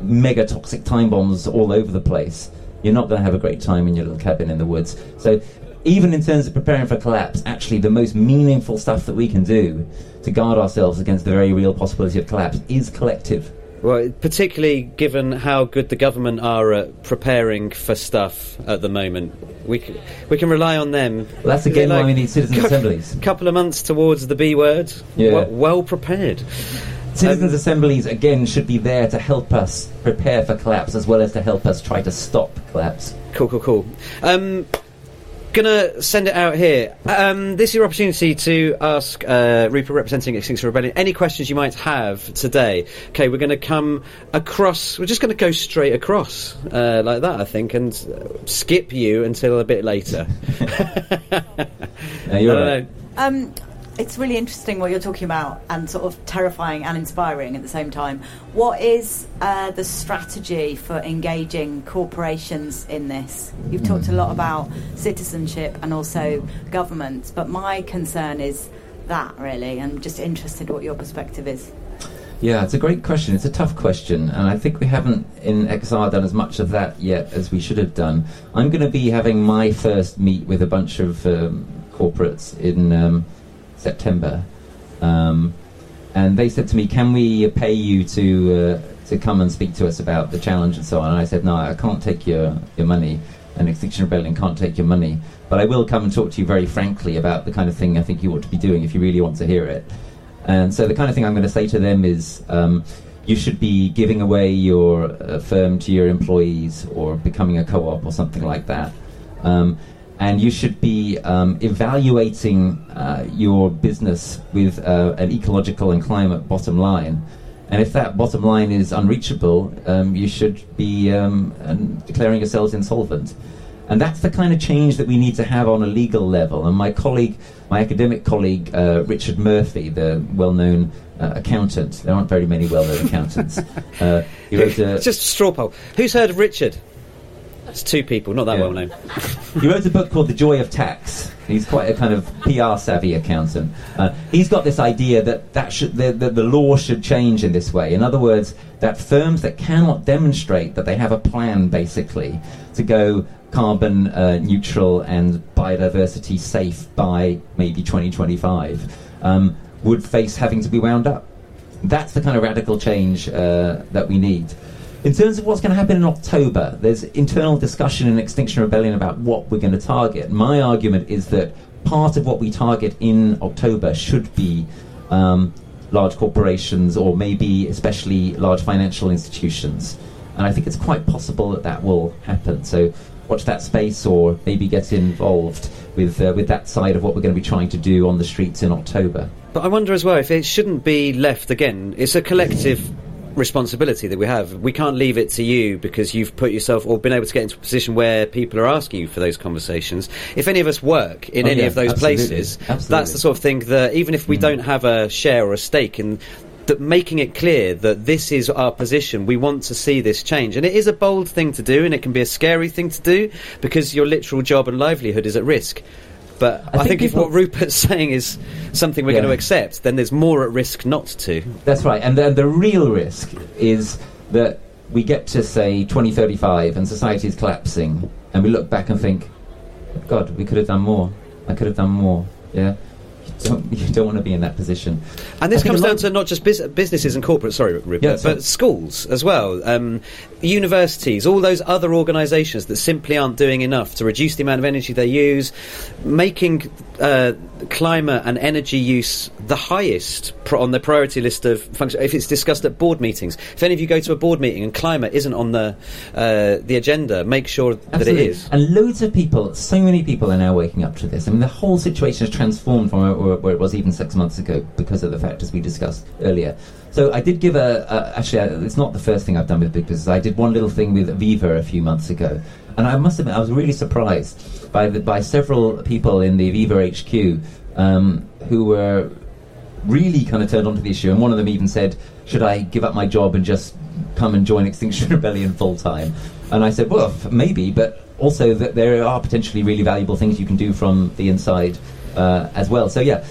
mega toxic time bombs all over the place, you're not going to have a great time in your little cabin in the woods. So even in terms of preparing for collapse, actually the most meaningful stuff that we can do to guard ourselves against the very real possibility of collapse is collective. Well, particularly given how good the government are at preparing for stuff at the moment, we c- we can rely on them. Well, that's again why like we need citizen cou- assemblies. Couple of months towards the B word. Yeah. Well, well prepared. Citizens' assemblies again should be there to help us prepare for collapse as well as to help us try to stop collapse. Cool, cool, cool. Um, Gonna send it out here. Um, this is your opportunity to ask uh, Rupert, representing Extinction Rebellion, any questions you might have today. Okay, we're going to come across. We're just going to go straight across uh, like that, I think, and uh, skip you until a bit later. no, you're right. Um, it's really interesting what you're talking about and sort of terrifying and inspiring at the same time. What is uh, the strategy for engaging corporations in this? You've talked a lot about citizenship and also governments, but my concern is that really. I'm just interested what your perspective is. Yeah, it's a great question. It's a tough question, and I think we haven't in XR done as much of that yet as we should have done. I'm going to be having my first meet with a bunch of um, corporates in. Um, September, um, and they said to me, "Can we pay you to uh, to come and speak to us about the challenge and so on?" And I said, "No, I can't take your your money, An Extinction Rebellion can't take your money, but I will come and talk to you very frankly about the kind of thing I think you ought to be doing if you really want to hear it." And so the kind of thing I'm going to say to them is. Um, you should be giving away your uh, firm to your employees or becoming a co-op or something like that. Um, and you should be um, evaluating uh, your business with uh, an ecological and climate bottom line. And if that bottom line is unreachable, um, you should be um, declaring yourselves insolvent. And that's the kind of change that we need to have on a legal level. And my colleague, my academic colleague, uh, Richard Murphy, the well known uh, accountant, there aren't very many well known accountants. Uh, he wrote a, Just a straw poll. Who's heard of Richard? It's two people, not that yeah. well known. he wrote a book called The Joy of Tax. He's quite a kind of PR savvy accountant. Uh, he's got this idea that, that should, the, the, the law should change in this way. In other words, that firms that cannot demonstrate that they have a plan, basically, to go carbon uh, neutral and biodiversity safe by maybe 2025 um, would face having to be wound up. That's the kind of radical change uh, that we need. In terms of what's going to happen in October, there's internal discussion in Extinction Rebellion about what we're going to target. My argument is that part of what we target in October should be um, large corporations or maybe especially large financial institutions. And I think it's quite possible that that will happen. So watch that space or maybe get involved with, uh, with that side of what we're going to be trying to do on the streets in October. But I wonder as well if it shouldn't be left again. It's a collective responsibility that we have. We can't leave it to you because you've put yourself or been able to get into a position where people are asking you for those conversations. If any of us work in oh, any yeah, of those absolutely. places, absolutely. that's the sort of thing that even if we mm. don't have a share or a stake in that making it clear that this is our position, we want to see this change. And it is a bold thing to do and it can be a scary thing to do because your literal job and livelihood is at risk. But I, I think, think if what Rupert's saying is something we're yeah. going to accept, then there's more at risk not to. That's right. And the, the real risk is that we get to, say, 2035 and society is collapsing, and we look back and think, God, we could have done more. I could have done more. Yeah? don't, you don't want to be in that position. And this comes down to not just biz- businesses and corporate, sorry, Rupert, yeah, but schools as well, um, universities, all those other organisations that simply aren't doing enough to reduce the amount of energy they use, making uh, climate and energy use the highest pro- on the priority list of function. If it's discussed at board meetings, if any of you go to a board meeting and climate isn't on the uh, the agenda, make sure Absolutely. that it is. And loads of people, so many people are now waking up to this. I mean, the whole situation has transformed from where, where it was even six months ago because of the factors we discussed earlier. So I did give a, a actually, uh, it's not the first thing I've done with big business. I did one little thing with Viva a few months ago, and I must admit I was really surprised by the, by several people in the Viva HQ um, who were really kind of turned onto the issue, and one of them even said, "Should I give up my job and just come and join Extinction Rebellion full time?" And I said, "Well, maybe, but also that there are potentially really valuable things you can do from the inside uh, as well." So yeah,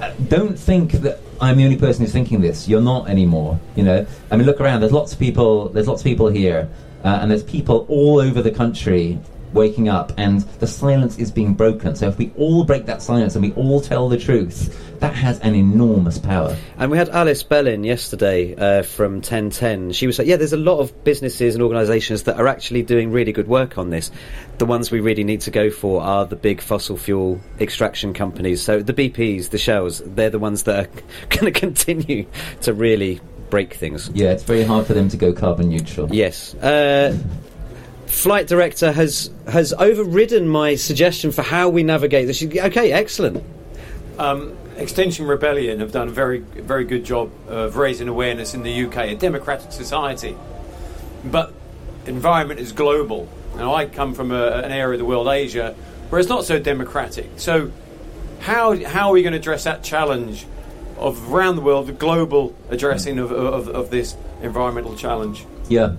uh, don't think that I'm the only person who's thinking this. You're not anymore. You know, I mean, look around. There's lots of people. There's lots of people here, uh, and there's people all over the country waking up, and the silence is being broken. So if we all break that silence and we all tell the truth, that has an enormous power. And we had Alice Bellin yesterday uh, from 1010. She was like, "Yeah, there's a lot of businesses and organisations that are actually doing really good work on this. The ones we really need to go for are the big fossil fuel extraction companies. So the BPs, the Shells, they're the ones that are going to continue to really break things. Yeah, it's very hard for them to go carbon neutral. Yes." Uh, flight director has has overridden my suggestion for how we navigate this. Okay, excellent. Um, Extinction Rebellion have done a very very good job of raising awareness in the UK, a democratic society, but environment is global. Now I come from a, an area of the world, Asia, where it's not so democratic. So how how are we going to address that challenge of around the world, the global addressing of, of, of this environmental challenge? Yeah,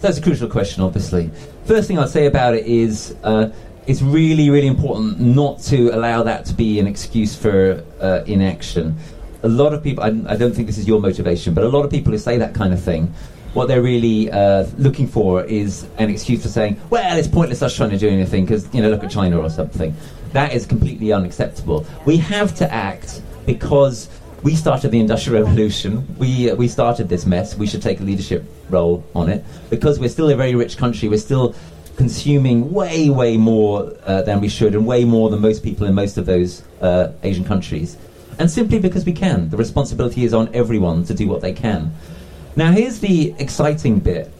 that's a crucial question, obviously. First thing I'd say about it is uh, it's really, really important not to allow that to be an excuse for uh, inaction. A lot of people, I, I, don't think this is your motivation, but a lot of people who say that kind of thing, what they're really uh, looking for is an excuse for saying, well, it's pointless us trying to do anything because, you know, look at China or something. That is completely unacceptable. We have to act because we started the Industrial Revolution. We, uh, we started this mess. We should take a leadership role on it. Because we're still a very rich country, we're still consuming way, way more uh, than we should, and way more than most people in most of those uh, Asian countries. And simply because we can. The responsibility is on everyone to do what they can. Now, here's the exciting bit.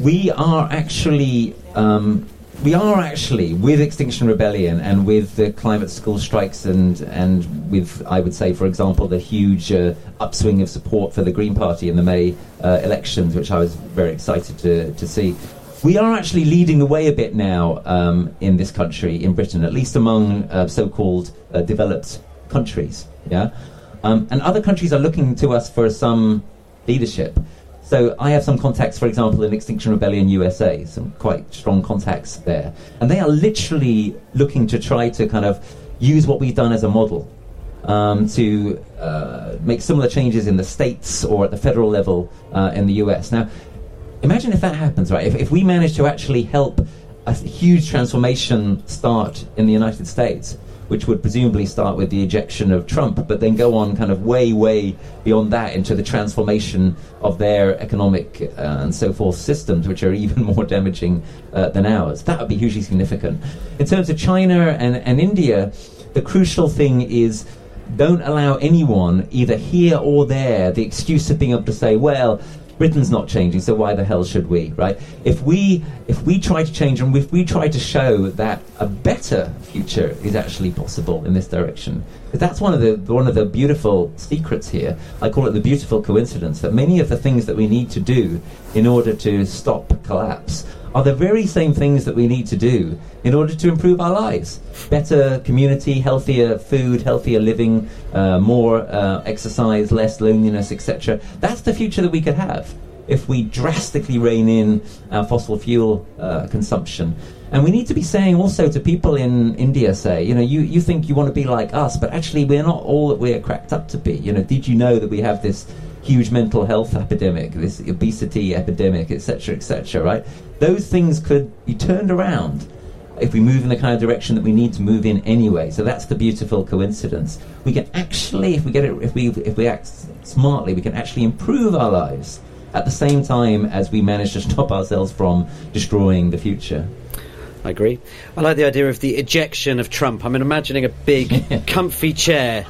We are actually um, we are actually with Extinction Rebellion and with the climate school strikes and and with I would say, for example, the huge uh, upswing of support for the Green Party in the May uh, elections, which I was very excited to to see. We are actually leading the way a bit now um, in this country, in Britain, at least among uh, so-called uh, developed countries. Yeah, um, and other countries are looking to us for some leadership. So I have some contacts, for example, in Extinction Rebellion USA, some quite strong contacts there. And they are literally looking to try to kind of use what we've done as a model um, to uh, make similar changes in the states or at the federal level uh, in the US. Now, imagine if that happens, right? If, if we manage to actually help a huge transformation start in the United States, which would presumably start with the ejection of Trump, but then go on kind of way, way beyond that into the transformation of their economic uh, and so forth systems, which are even more damaging uh, than ours. That would be hugely significant. In terms of China and, and India, the crucial thing is don't allow anyone, either here or there, the excuse of being able to say, well, Britain's not changing, so why the hell should we, right? If we if we try to change and if we try to show that a better future is actually possible in this direction, that's one of the one of the beautiful secrets here. I call it the beautiful coincidence that many of the things that we need to do in order to stop collapse are the very same things that we need to do in order to improve our lives. Better community, healthier food, healthier living, uh, more uh, exercise, less loneliness, etc. That's the future that we could have if we drastically rein in our fossil fuel uh, consumption. And we need to be saying also to people in India, say, you know, you, you think you want to be like us, but actually we're not all that we're cracked up to be. You know, did you know that we have this huge mental health epidemic, this obesity epidemic, etc., etc., right? Those things could be turned around if we move in the kind of direction that we need to move in anyway. So that's the beautiful coincidence. We can actually, if we get it, if we if we act smartly, we can actually improve our lives at the same time as we manage to stop ourselves from destroying the future. I agree. I like the idea of the ejection of Trump. I'm imagining a big, comfy chair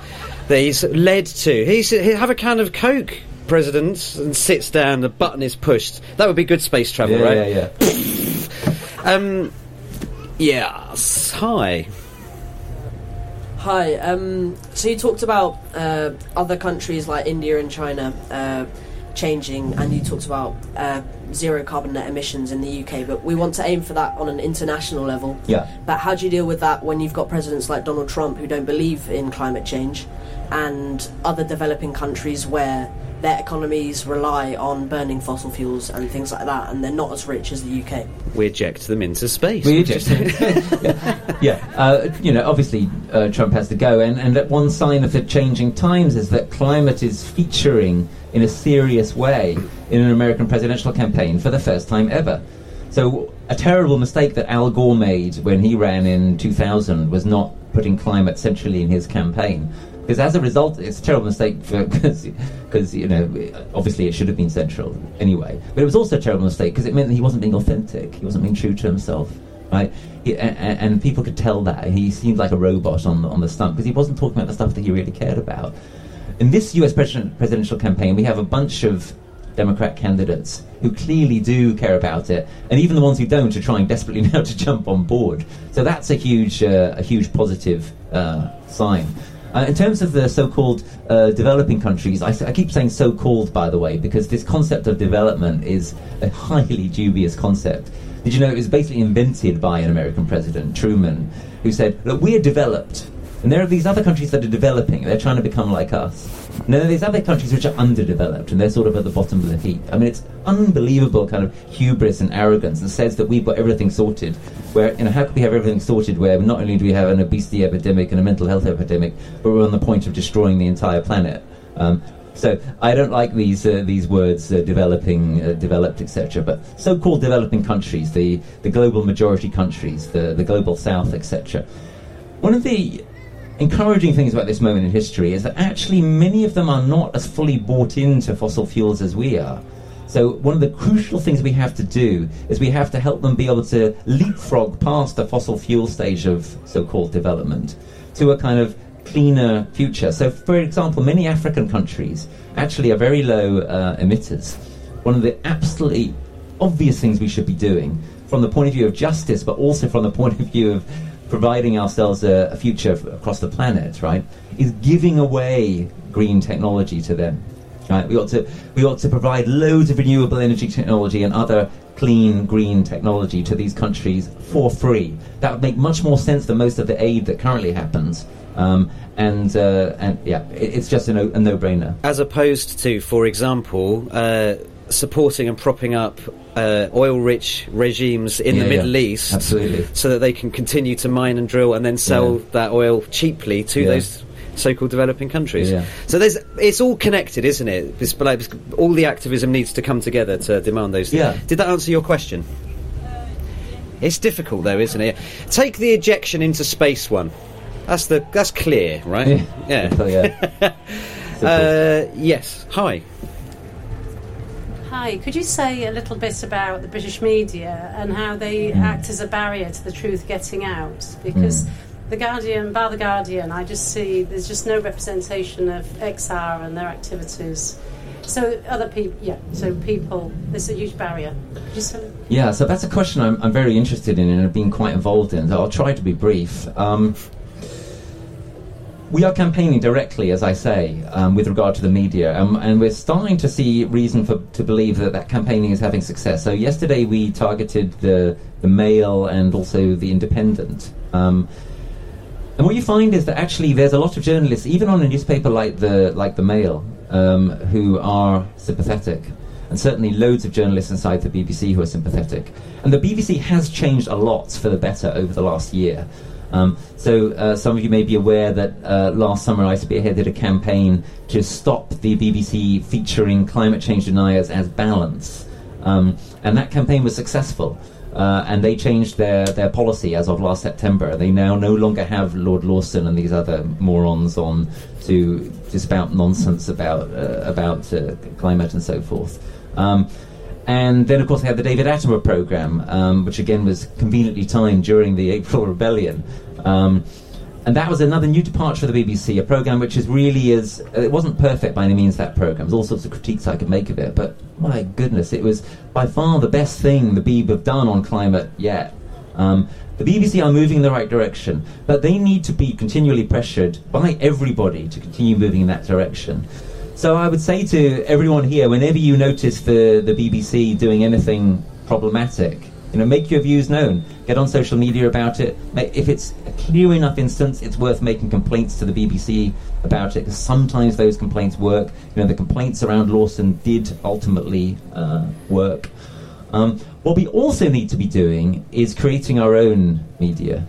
that he's led to. He's, he'll have a can of Coke, President, and sits down, the button is pushed. That would be good space travel, yeah, right? Yeah, yeah. um, yes. Hi. Hi. Um, so you talked about uh, other countries like India and China uh, changing, and you talked about uh, zero carbon net emissions in the UK, but we want to aim for that on an international level. Yeah. But how do you deal with that when you've got presidents like Donald Trump who don't believe in climate change, and other developing countries where their economies rely on burning fossil fuels and things like that, and they're not as rich as the UK. We eject them into space. We eject them. yeah, yeah. Uh, you know, obviously uh, Trump has to go, and, and one sign of the changing times is that climate is featuring in a serious way in an American presidential campaign for the first time ever. So, a terrible mistake that Al Gore made when he ran in 2000 was not putting climate centrally in his campaign. Because as a result, it's a terrible mistake because you know obviously it should have been central anyway. But it was also a terrible mistake because it meant that he wasn't being authentic. He wasn't being true to himself, right? He, and, and, people could tell that he seemed like a robot on the, on the stump because he wasn't talking about the stuff that he really cared about. In this U.S. president, presidential campaign, we have a bunch of Democrat candidates who clearly do care about it, and even the ones who don't are trying desperately now to jump on board. So that's a huge, uh, a huge positive uh, sign. Uh, in terms of the so-called uh, developing countries, I, I, keep saying so-called, by the way, because this concept of development is a highly dubious concept. Did you know it was basically invented by an American president, Truman, who said, "Look, we're developed." And there are these other countries that are developing, they're trying to become like us. There these other countries which are underdeveloped, and they're sort of at the bottom of the heap. I mean, it's unbelievable kind of hubris and arrogance and says that we've got everything sorted. Where, you know, how can we have everything sorted where not only do we have an obesity epidemic and a mental health epidemic, but we're on the point of destroying the entire planet? Um, so I don't like these uh, these words, uh, developing, uh, developed, etc. But so-called developing countries, the, the global majority countries, the, the global south, etc. One of the encouraging things about this moment in history is that actually many of them are not as fully bought into fossil fuels as we are. So one of the crucial things we have to do is we have to help them be able to leapfrog past the fossil fuel stage of so-called development to a kind of cleaner future. So, for example, many African countries actually are very low uh, emitters. One of the absolutely obvious things we should be doing from the point of view of justice, but also from the point of view of providing ourselves a, a future across the planet, right, is giving away green technology to them. Right? We ought to we ought to provide loads of renewable energy technology and other clean green technology to these countries for free. That would make much more sense than most of the aid that currently happens. Um, and uh, and yeah, it, it's just a, no, a no-brainer. As opposed to, for example, uh, supporting and propping up uh, oil-rich regimes in yeah, the Middle yeah. East, Absolutely. so that they can continue to mine and drill and then sell Yeah. that oil cheaply to those so-called developing countries. So there's, it's all connected, isn't it? It's like all the activism needs to come together to demand those. things. Yeah. Did that answer your question? It's difficult though, isn't it? Take the ejection into space one. That's the that's clear, right? Yeah. Yeah. Uh, yes. Hi. Hi, could you say a little bit about the British media and how they Mm. act as a barrier to the truth getting out? Because Mm. the Guardian, by the Guardian, I just see there's just no representation of XR and their activities. So other people, yeah. So people, there's a huge barrier. Yeah, so that's a question I'm, I'm very interested in and have been quite involved in. So I'll try to be brief. Um, we are campaigning directly, as I say, um, with regard to the media, um, and we're starting to see reason for to believe that that campaigning is having success. So yesterday we targeted the the Mail and also the Independent. Um, and what you find is that actually there's a lot of journalists, even on a newspaper like the like the Mail, um, who are sympathetic, and certainly loads of journalists inside the BBC who are sympathetic. And the BBC has changed a lot for the better over the last year. Um, so uh, some of you may be aware that uh, last summer I spearheaded a campaign to stop the BBC featuring climate change deniers as balance, um, and that campaign was successful. Uh, and they changed their, their policy as of last September. They now no longer have Lord Lawson and these other morons on to to spout nonsense about uh, about uh, climate and so forth. Um, and then, of course, they had the David Attenborough program, um, which again was conveniently timed during the April Rebellion. Um, and that was another new departure for the BBC, a program which is really is. Uh, it wasn't perfect by any means. That program, there's all sorts of critiques I could make of it, but my goodness, it was by far the best thing the Beeb have done on climate yet. Um, the BBC are moving in the right direction, but they need to be continually pressured by everybody to continue moving in that direction. So I would say to everyone here, whenever you notice the, the BBC doing anything problematic, you know, make your views known. Get on social media about it. If it's a clear enough instance, it's worth making complaints to the BBC about it, because sometimes those complaints work. You know, the complaints around Lawson did ultimately uh, work. Um, what we also need to be doing is creating our own media.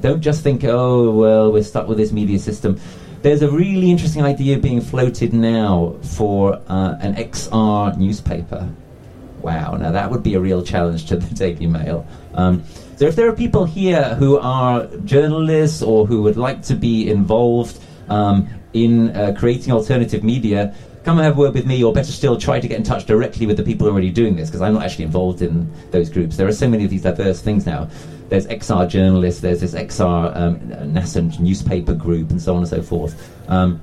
Don't just think, oh, well, we're stuck with this media system. There's a really interesting idea being floated now for uh, an XR newspaper. Wow, now that would be a real challenge to the Daily Mail. Um, so if there are people here who are journalists or who would like to be involved um, in uh, creating alternative media, come and have a word with me, or better still, try to get in touch directly with the people already doing this, because I'm not actually involved in those groups. There are so many of these diverse things now. There's XR journalists, there's this XR um, NASA newspaper group, and so on and so forth. Um,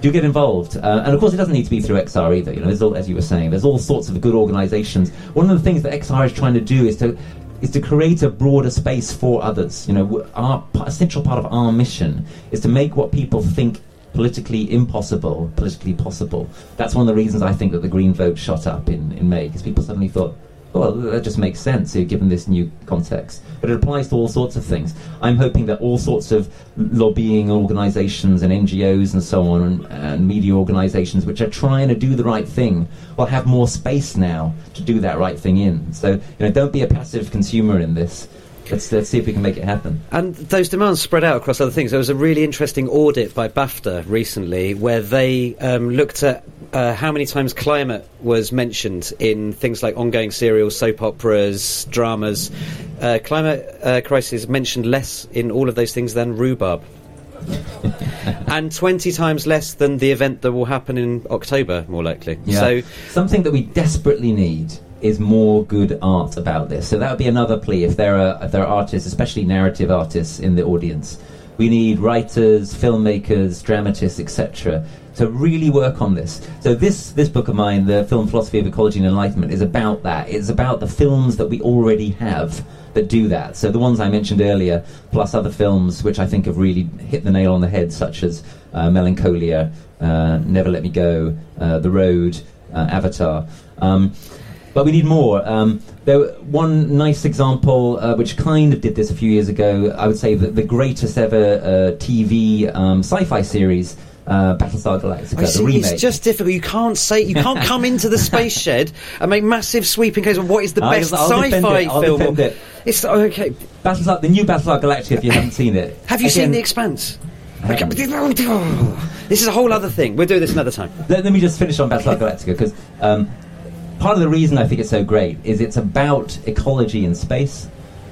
do get involved. Uh, and of course, it doesn't need to be through XR either. You know, all, as you were saying, there's all sorts of good organisations. One of the things that XR is trying to do is to is to create a broader space for others. You know, our a central part of our mission is to make what people think politically impossible politically possible. That's one of the reasons I think that the Green vote shot up in, in May because people suddenly thought, well, that just makes sense here, given this new context. But it applies to all sorts of things. I'm hoping that all sorts of lobbying organisations and NGOs and so on, and, and, media organisations which are trying to do the right thing, will have more space now to do that right thing in. So, you know, don't be a passive consumer in this. Let's, let's see if we can make it happen. And those demands spread out across other things. There was a really interesting audit by BAFTA recently where they um, looked at uh, how many times climate was mentioned in things like ongoing serials, soap operas, dramas. Uh, climate uh, crisis mentioned less in all of those things than rhubarb. and 20 times less than the event that will happen in October, more likely. Yeah. So something that we desperately need is more good art about this. So that would be another plea if there are if there are artists, especially narrative artists in the audience. We need writers, filmmakers, dramatists, etc., to really work on this. So this this book of mine, the film philosophy of ecology and enlightenment, is about that. It's about the films that we already have that do that. So the ones I mentioned earlier, plus other films which I think have really hit the nail on the head, such as uh, Melancholia, uh, Never Let Me Go, uh, The Road, uh, Avatar. Um, but we need more. Um, there, one nice example, uh, which kind of did this a few years ago, I would say that the greatest ever uh, TV um, sci-fi series. Uh, Battlestar Galactica, see, the remake. It's just difficult. You can't say you can't come into the space shed and make massive sweeping claims on what is the I'll, best I'll sci-fi it, film. It. It's okay. Battlestar, the new Battlestar Galactica. If you haven't seen it, have you Again, seen The Expanse? This is a whole other thing. We'll do this another time. Let, let me just finish on Battlestar Galactica because um, part of the reason I think it's so great is it's about ecology in space.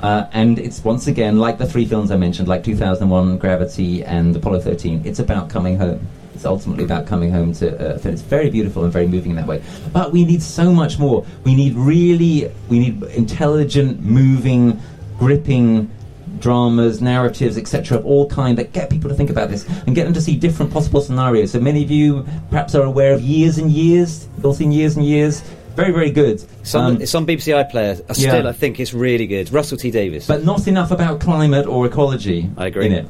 Uh, and it's once again like the three films I mentioned, like 2001, Gravity, and Apollo 13. It's about coming home. It's ultimately about coming home to Earth, and it's very beautiful and very moving in that way. But we need so much more. We need really, we need intelligent, moving, gripping dramas, narratives, etc., of all kind that get people to think about this and get them to see different possible scenarios. So many of you perhaps are aware of Years and Years. You've all seen Years and Years. Very, very good. Some, um, it's on BBC iPlayer. I still, yeah. I think it's really good. Russell T Davies. But not enough about climate or ecology. I agree. In it.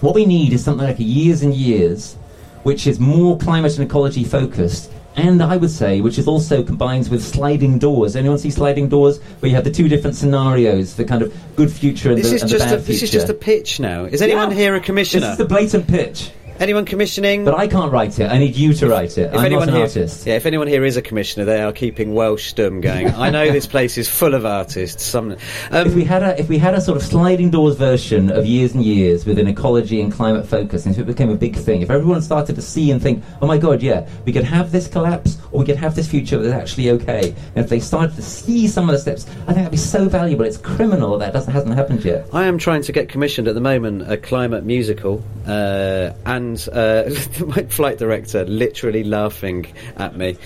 What we need is something like a years and years, which is more climate and ecology focused, and I would say, which is also combines with sliding doors. Anyone see sliding doors, where you have the two different scenarios, the kind of good future and, this the, is and just the bad a, future. This is just a pitch now. Is anyone yeah. here a commissioner? This is the blatant pitch. Anyone commissioning? But I can't write it. I need you to write it. If I'm anyone not an here, artist. Yeah, if anyone here is a commissioner, they are keeping Welsh Stum going. I know this place is full of artists. Some, um, if we had a if we had a sort of sliding doors version of years and years with an ecology and climate focus, and if it became a big thing, if everyone started to see and think, oh my god, yeah, we could have this collapse or we could have this future that's actually okay, and if they started to see some of the steps, I think that'd be so valuable. It's criminal that doesn't hasn't happened yet. I am trying to get commissioned at the moment a climate musical, uh, and. Uh, my flight director literally laughing at me.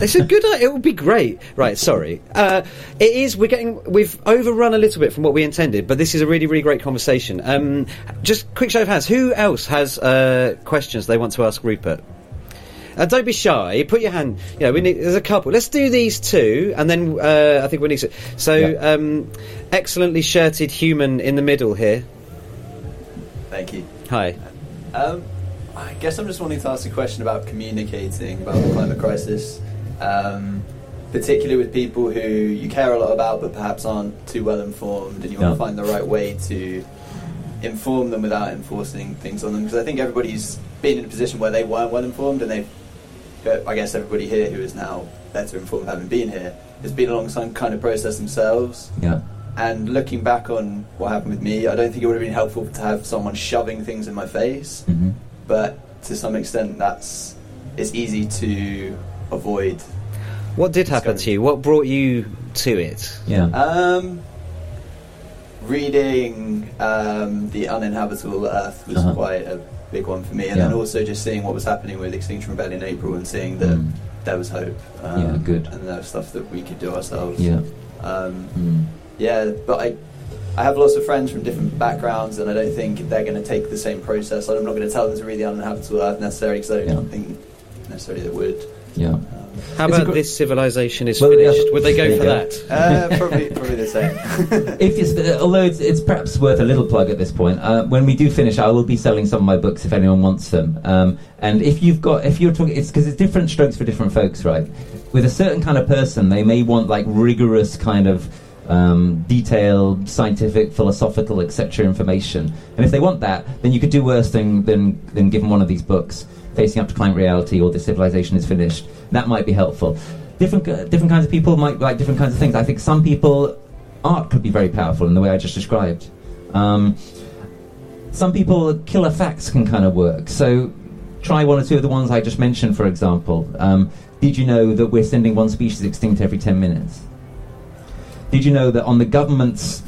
It's a good idea. It would be great. Right, sorry. Uh, it is. We're getting. We've overrun a little bit from what we intended, but this is a really, really great conversation. Um, just quick show of hands. Who else has uh, questions they want to ask Rupert? Uh, don't be shy. Put your hand. You know, we need. There's a couple. Let's do these two, and then uh, I think we need to. So, yeah. um, excellently shirted human in the middle here. Thank you. Hi. Um, I guess I'm just wanting to ask a question about communicating about the climate crisis, um, particularly with people who you care a lot about but perhaps aren't too well informed, and you want to find the right way to inform them without enforcing things on them. Because I think everybody's been in a position where they weren't well informed, and they've, I guess everybody here who is now better informed having been here, has been along some kind of process themselves. Yeah. And looking back on what happened with me, I don't think it would have been helpful to have someone shoving things in my face. Mm-hmm but to some extent, that's it's easy to avoid. What did happen to you? What brought you to it? Yeah. Um, reading um, the uninhabitable Earth was uh-huh. quite a big one for me, and yeah. then also just seeing what was happening with Extinction Rebellion in April and seeing that mm. there was hope. Um, yeah, good. And there was stuff that we could do ourselves. Yeah. Um, mm. Yeah, but I I have lots of friends from different backgrounds, and I don't think they're going to take the same process. I'm not going to tell them to read the uninhabitable earth necessarily, because I don't yeah. think necessarily they would. Yeah. How about gr- this civilization is well, finished? Yeah. Would they go for that? Uh, probably, probably the same. if it's, uh, although it's, it's, perhaps worth a little plug at this point. Uh, when we do finish, I will be selling some of my books if anyone wants them. Um, and if you've got, if you're talking, it's because it's different strokes for different folks, right? With a certain kind of person, they may want like rigorous kind of um, detailed, scientific, philosophical, etc. information. And if they want that, then you could do worse than, than, than give them one of these books, Facing Up to Climate Reality or This Civilization is Finished. That might be helpful. Different, different kinds of people might like different kinds of things. I think some people, art could be very powerful in the way I just described. Um, some people, killer facts can kind of work. So try one or two of the ones I just mentioned, for example. Um, did you know that we're sending one species extinct every 10 minutes? Did you know that on the government's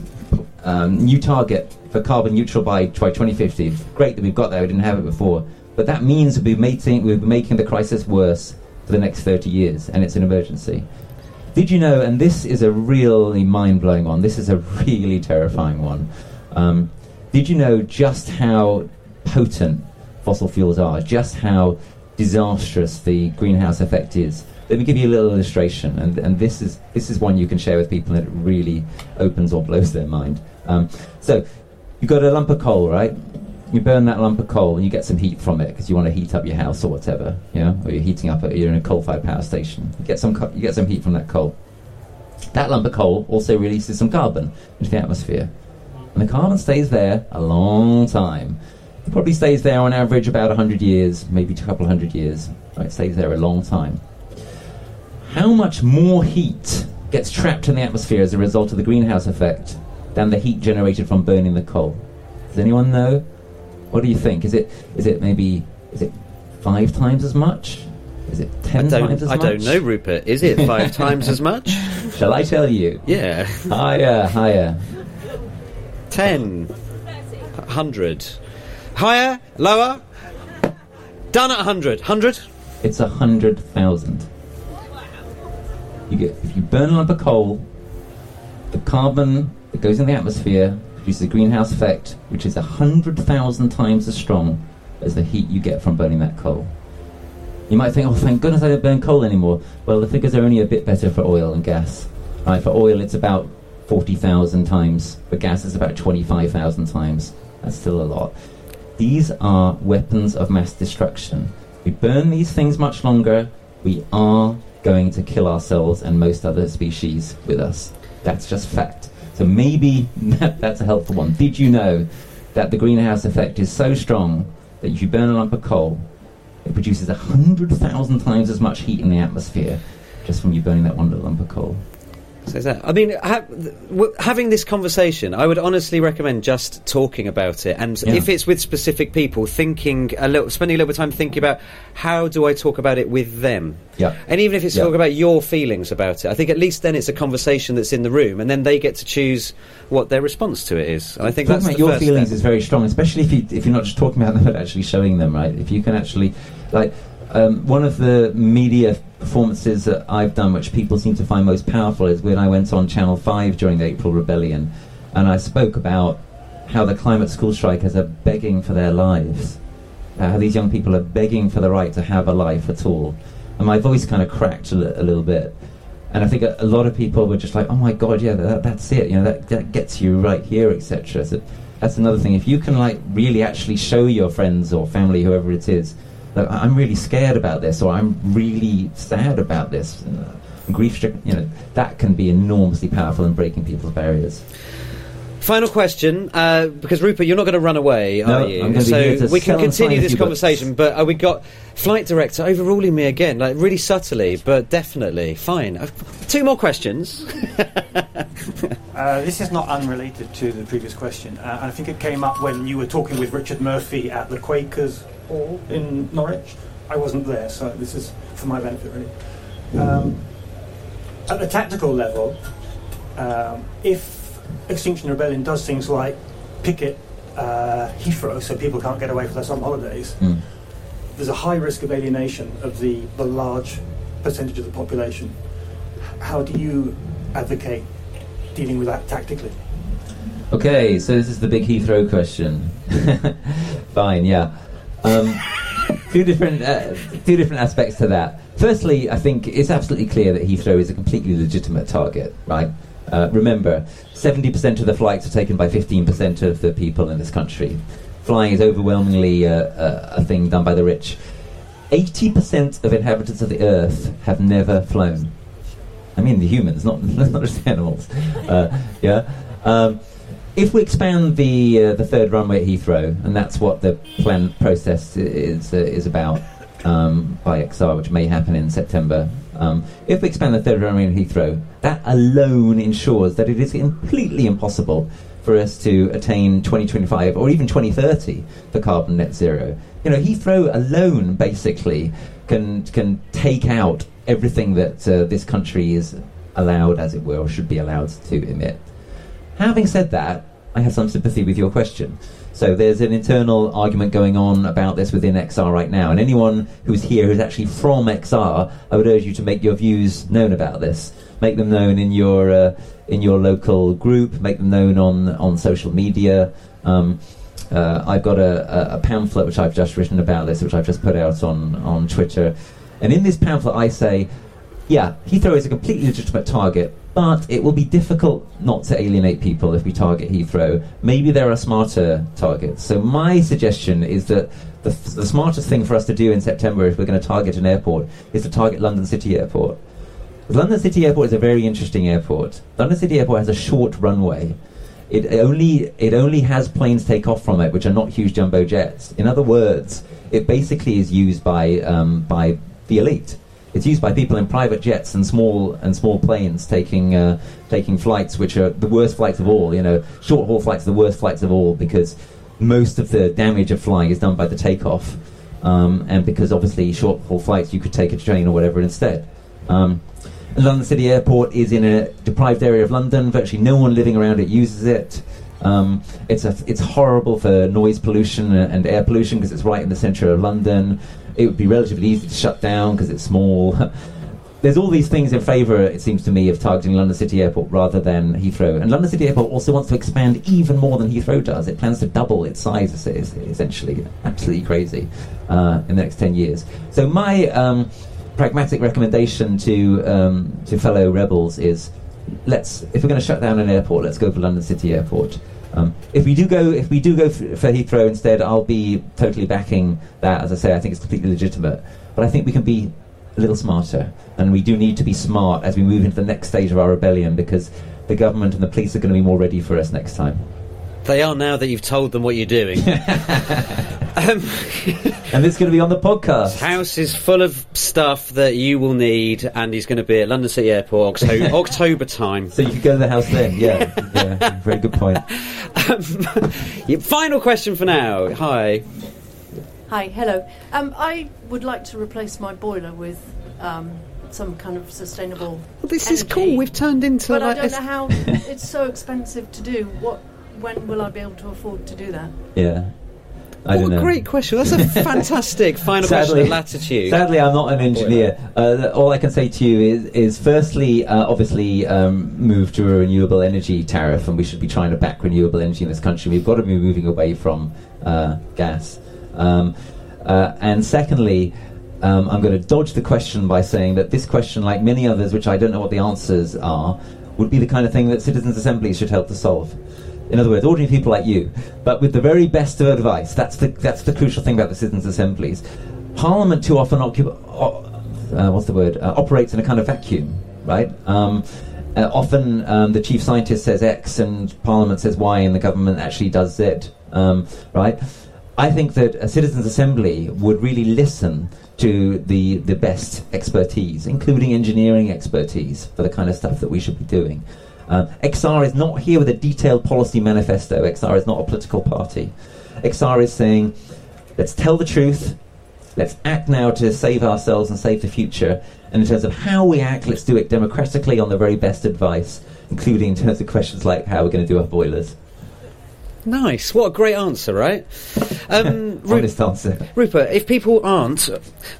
um, new target for carbon neutral by, by 2050, great that we've got there, we didn't have it before, but that means we'll be making, we'll be making the crisis worse for the next 30 years, and it's an emergency. Did you know, and this is a really mind blowing one, this is a really terrifying one. Um, did you know just how potent fossil fuels are, just how disastrous the greenhouse effect is? Let me give you a little illustration, and, and this is this is one you can share with people, and it really opens or blows their mind. Um, so, you've got a lump of coal, right? You burn that lump of coal, and you get some heat from it because you want to heat up your house or whatever, yeah. Or you're heating up, a, you're in a coal-fired power station. You get some co- you get some heat from that coal. That lump of coal also releases some carbon into the atmosphere, and the carbon stays there a long time. It probably stays there on average about 100 years, maybe a couple of hundred years. It stays there a long time how much more heat gets trapped in the atmosphere as a result of the greenhouse effect than the heat generated from burning the coal? Does anyone know? What do you think? Is it is it maybe is it five times as much? Is it ten times as I much? I don't know, Rupert. Is it five times as much? Shall I tell you? Yeah. Higher, higher. Ten. Hundred. Higher, lower. Done at hundred. Hundred. It's a hundred thousand. You get if you burn a lump of coal, the carbon that goes in the atmosphere produces a greenhouse effect, which is hundred thousand times as strong as the heat you get from burning that coal. You might think, oh, thank goodness I don't burn coal anymore. Well, the figures are only a bit better for oil and gas. Right, for oil, it's about 40,000 times. For gas, it's about 25,000 times. That's still a lot. These are weapons of mass destruction. We burn these things much longer, we are going to kill ourselves and most other species with us. That's just fact. So maybe that's a helpful one. Did you know that the greenhouse effect is so strong that if you burn a lump of coal, it produces 100,000 times as much heat in the atmosphere just from you burning that one little lump of coal? So that. I mean, ha- w- having this conversation, I would honestly recommend just talking about it, and yeah. if it's with specific people, thinking a little, spending a little bit of time thinking about how do I talk about it with them. Yeah. And even if it's yeah. talking about your feelings about it, I think at least then it's a conversation that's in the room, and then they get to choose what their response to it is. And I think talking that's about your feelings step. is very strong, especially if you if you're not just talking about them but actually showing them. Right? If you can actually like um, one of the media performances that I've done, which people seem to find most powerful, is when I went on Channel 5 during the April Rebellion and I spoke about how the climate school strikers are begging for their lives, uh, how these young people are begging for the right to have a life at all. And my voice kind of cracked a, li- a little bit. And I think a, a, lot of people were just like, oh my god, yeah, that, that's it, you know, that, that gets you right here, etc. So that's another thing. If you can, like, really actually show your friends or family, whoever it is, that I'm really scared about this or I'm really sad about this. Uh, grief stricken, you know, that can be enormously powerful in breaking people's barriers. Final question, uh, because Rupert, you're not going to run away, no, are you? so we can continue this conversation, books. but uh, we got flight director overruling me again, like really subtly, but definitely fine. Uh, two more questions. uh, this is not unrelated to the previous question, uh, I think it came up when you were talking with Richard Murphy at the Quakers Hall in Norwich. I wasn't there, so this is for my benefit, really. Um, at the tactical level, um, if Extinction Rebellion does things like picket uh, Heathrow so people can't get away for their summer holidays, mm. there's a high risk of alienation of the, the large percentage of the population. How do you advocate dealing with that tactically? Okay, so this is the big Heathrow question. Fine, yeah. Um, two different, uh, two different aspects to that. Firstly, I think it's absolutely clear that Heathrow is a completely legitimate target, right? Uh, remember, 70% of the flights are taken by 15% of the people in this country. Flying is overwhelmingly uh, uh a thing done by the rich. 80% of inhabitants of the earth have never flown. I mean, the humans, not, not just the animals. Uh, yeah? Um, if we expand the uh, the third runway at Heathrow, and that's what the plan process is uh, is about um, by XR, which may happen in September. Um, if we expand the third runway at Heathrow, that alone ensures that it is completely impossible for us to attain 2025 or even 2030 for carbon net zero. You know, Heathrow alone basically can can take out everything that uh, this country is allowed, as it were, or should be allowed to emit. Having said that, I have some sympathy with your question. So there's an internal argument going on about this within XR right now, and anyone who's here who's actually from XR, I would urge you to make your views known about this. Make them known in your uh, in your local group. Make them known on on social media. Um, uh, I've got a, a, pamphlet which I've just written about this, which I've just put out on on Twitter, and in this pamphlet I say, yeah, Heathrow is a completely legitimate target but it will be difficult not to alienate people if we target Heathrow. Maybe there are smarter targets. So my suggestion is that the, f- the smartest thing for us to do in September if we're going to target an airport is to target London City Airport. London City Airport is a very interesting airport. London City Airport has a short runway. It only it only has planes take off from it, which are not huge jumbo jets. In other words, it basically is used by um, by the elite. It's used by people in private jets and small and small planes taking uh, taking flights, which are the worst flights of all. You know, short haul flights are the worst flights of all because most of the damage of flying is done by the takeoff, um, and because obviously short haul flights you could take a train or whatever instead. Um, London City Airport is in a deprived area of London. Virtually no one living around it uses it. Um, it's a, it's horrible for noise pollution and air pollution because it's right in the centre of London it would be relatively easy to shut down because it's small. There's all these things in favour, it seems to me, of targeting London City Airport rather than Heathrow. And London City Airport also wants to expand even more than Heathrow does. It plans to double its size, essentially. Absolutely crazy uh, in the next 10 years. So, my um, pragmatic recommendation to, um, to fellow rebels is let's, if we're going to shut down an airport, let's go for London City Airport. Um, if we do go, if we do go for Heathrow instead, I'll be totally backing that. As I say, I think it's completely legitimate. But I think we can be a little smarter, and we do need to be smart as we move into the next stage of our rebellion because the government and the police are going to be more ready for us next time. They are now that you've told them what you're doing. um, and it's going to be on the podcast. House is full of stuff that you will need, and he's going to be at London City Airport October, October time. So you can go to the house then. Yeah, yeah. Very good point. Um, final question for now. Hi. Hi. Hello. Um, I would like to replace my boiler with. Um, some kind of sustainable. Well, this energy, is cool. We've turned into. But like I don't know how. it's so expensive to do. What when will I be able to afford to do that? Yeah. I what a great question. That's a fantastic final sadly, question latitude. Sadly, I'm not an engineer. Uh, all I can say to you is, is firstly, uh, obviously, um, move to a renewable energy tariff, and we should be trying to back renewable energy in this country. We've got to be moving away from uh, gas. Um, uh, and secondly, um, I'm going to dodge the question by saying that this question, like many others, which I don't know what the answers are, would be the kind of thing that citizens' assemblies should help to solve. In other words, ordinary people like you, but with the very best of advice. That's the that's the crucial thing about the citizens' assemblies. Parliament too often occup- uh, what's the word uh, operates in a kind of vacuum, right? Um, uh, often um, the chief scientist says X and Parliament says Y, and the government actually does Z, um, right? I think that a citizens' assembly would really listen to the the best expertise, including engineering expertise, for the kind of stuff that we should be doing. Uh, XR is not here with a detailed policy manifesto. XR is not a political party. XR is saying, let's tell the truth, let's act now to save ourselves and save the future. And in terms of how we act, let's do it democratically on the very best advice, including in terms of questions like how we're going to do our boilers. Nice. What a great answer, right? Um, Honest Ru- answer. Rupert, if people aren't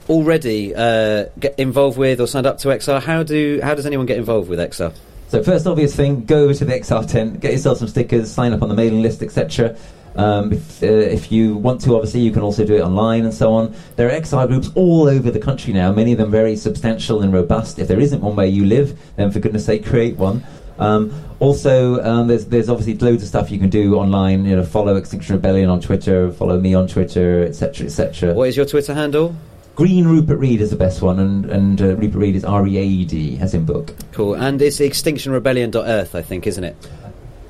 already uh, get involved with or signed up to XR, how do how does anyone get involved with XR? So first obvious thing, go over to the XR tent, get yourself some stickers, sign up on the mailing list, etc. Um, if, uh, if, you want to, obviously, you can also do it online and so on. There are XR groups all over the country now, many of them very substantial and robust. If there isn't one where you live, then for goodness sake, create one. Um, also, um, there's there's obviously loads of stuff you can do online. You know, follow Extinction Rebellion on Twitter, follow me on Twitter, etc., etc. What is your Twitter handle? Green Rupert Read is the best one, and, and uh, Rupert Read is R E A D, as in book. Cool, and it's extinctionrebellion.earth, I think, isn't it?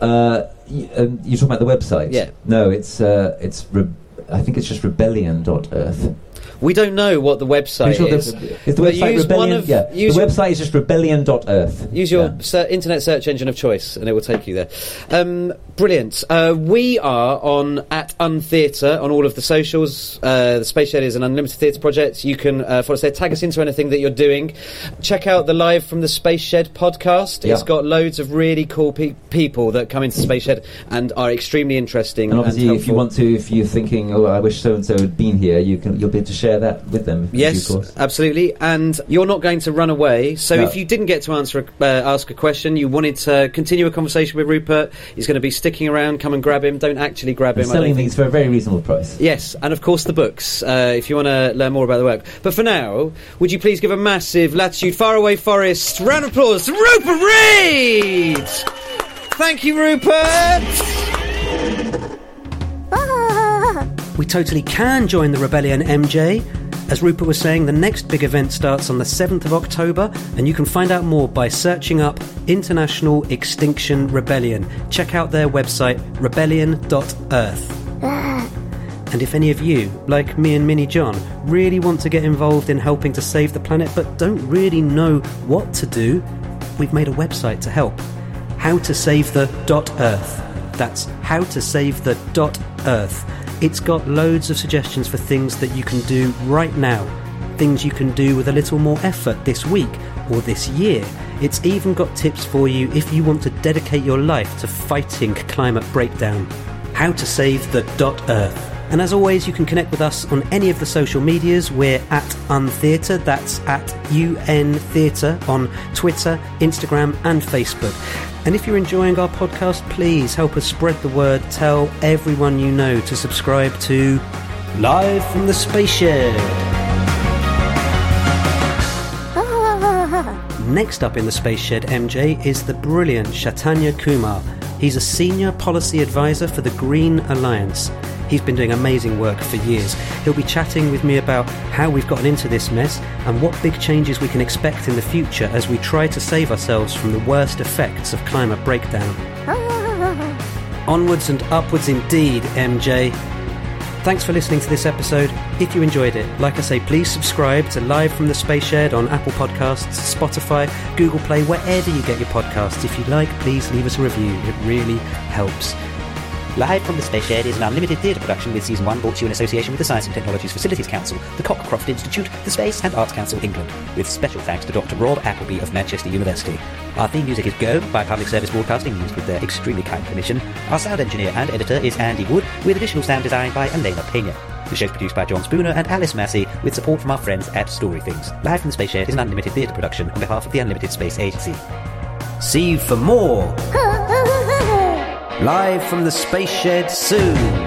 Uh, y- um, you're talking about the website? Yeah. No, it's uh, it's re- I think it's just rebellion.earth. We don't know what the website Sure is. the, is the website rebellion? Of, yeah, the website is just rebellion.earth. Use your yeah. ser- internet search engine of choice, and it will take you there. Um, brilliant. Uh, we are on at Untheatre on all of the socials. Uh, the Space Shed is an unlimited theatre project. You can uh, follow us there. Tag us into anything that you're doing. Check out the live from the Space Shed podcast. Yeah. It's got loads of really cool pe- people that come into Space Shed and are extremely interesting. And obviously, and if you want to, if you're thinking, "Oh, I wish so and so had been here," you can you'll be able to share that with them. Yes, absolutely. And you're not going to run away. So No. if you didn't get to answer, uh, ask a question, you wanted to continue a conversation with Rupert, he's going to be sticking around. Come and grab him. Don't actually grab him. Selling think- these for a very reasonable price. Yes, and of course the books, uh, if you want to learn more about the work. But for now, would you please give a massive Latitude Faraway Forest round of applause to Rupert Read! Thank you, Rupert! We totally can join the rebellion, MJ. As Rupert was saying, the next big event starts on the 7th of October, and you can find out more by searching up International Extinction Rebellion. Check out their website, rebellion.earth. And if any of you, like me and Minnie John, really want to get involved in helping to save the planet but don't really know what to do, we've made a website to help. How to save the dot earth. That's how to save the dot earth. It's got loads of suggestions for things that you can do right now. Things you can do with a little more effort this week or this year. It's even got tips for you if you want to dedicate your life to fighting climate breakdown. How to save the dot earth. And as always, you can connect with us on any of the social medias. We're at Untheatre, that's at UN Theatre on Twitter, Instagram, and Facebook. And if you're enjoying our podcast, please help us spread the word. Tell everyone you know to subscribe to Live from the Space Shed. Next up in the Space Shed, MJ, is the brilliant Chaitanya Kumar. He's a senior policy advisor for the Green Alliance. He's been doing amazing work for years. He'll be chatting with me about how we've gotten into this mess and what big changes we can expect in the future as we try to save ourselves from the worst effects of climate breakdown. Onwards and upwards indeed, MJ. Thanks for listening to this episode. If you enjoyed it, like I say, please subscribe to Live from the Space Shed on Apple Podcasts, Spotify, Google Play, wherever you get your podcasts. If you like, please leave us a review. It really helps. Live from the Space Shed is an unlimited theatre production with Season 1 brought to you in association with the Science and Technologies Facilities Council, the Cockcroft Institute, the Space and Arts Council England, with special thanks to Dr. Rob Appleby of Manchester University. Our theme music is Go by Public Service Broadcasting, used with their extremely kind permission. Our sound engineer and editor is Andy Wood, with additional sound design by Elena Pena. The show's produced by Jon Spooner and Alice Massey, with support from our friends at Story Things. Live from the Space Shed is an unlimited theatre production on behalf of the Unlimited Space Agency. See you for more. Live from the Space Shed soon.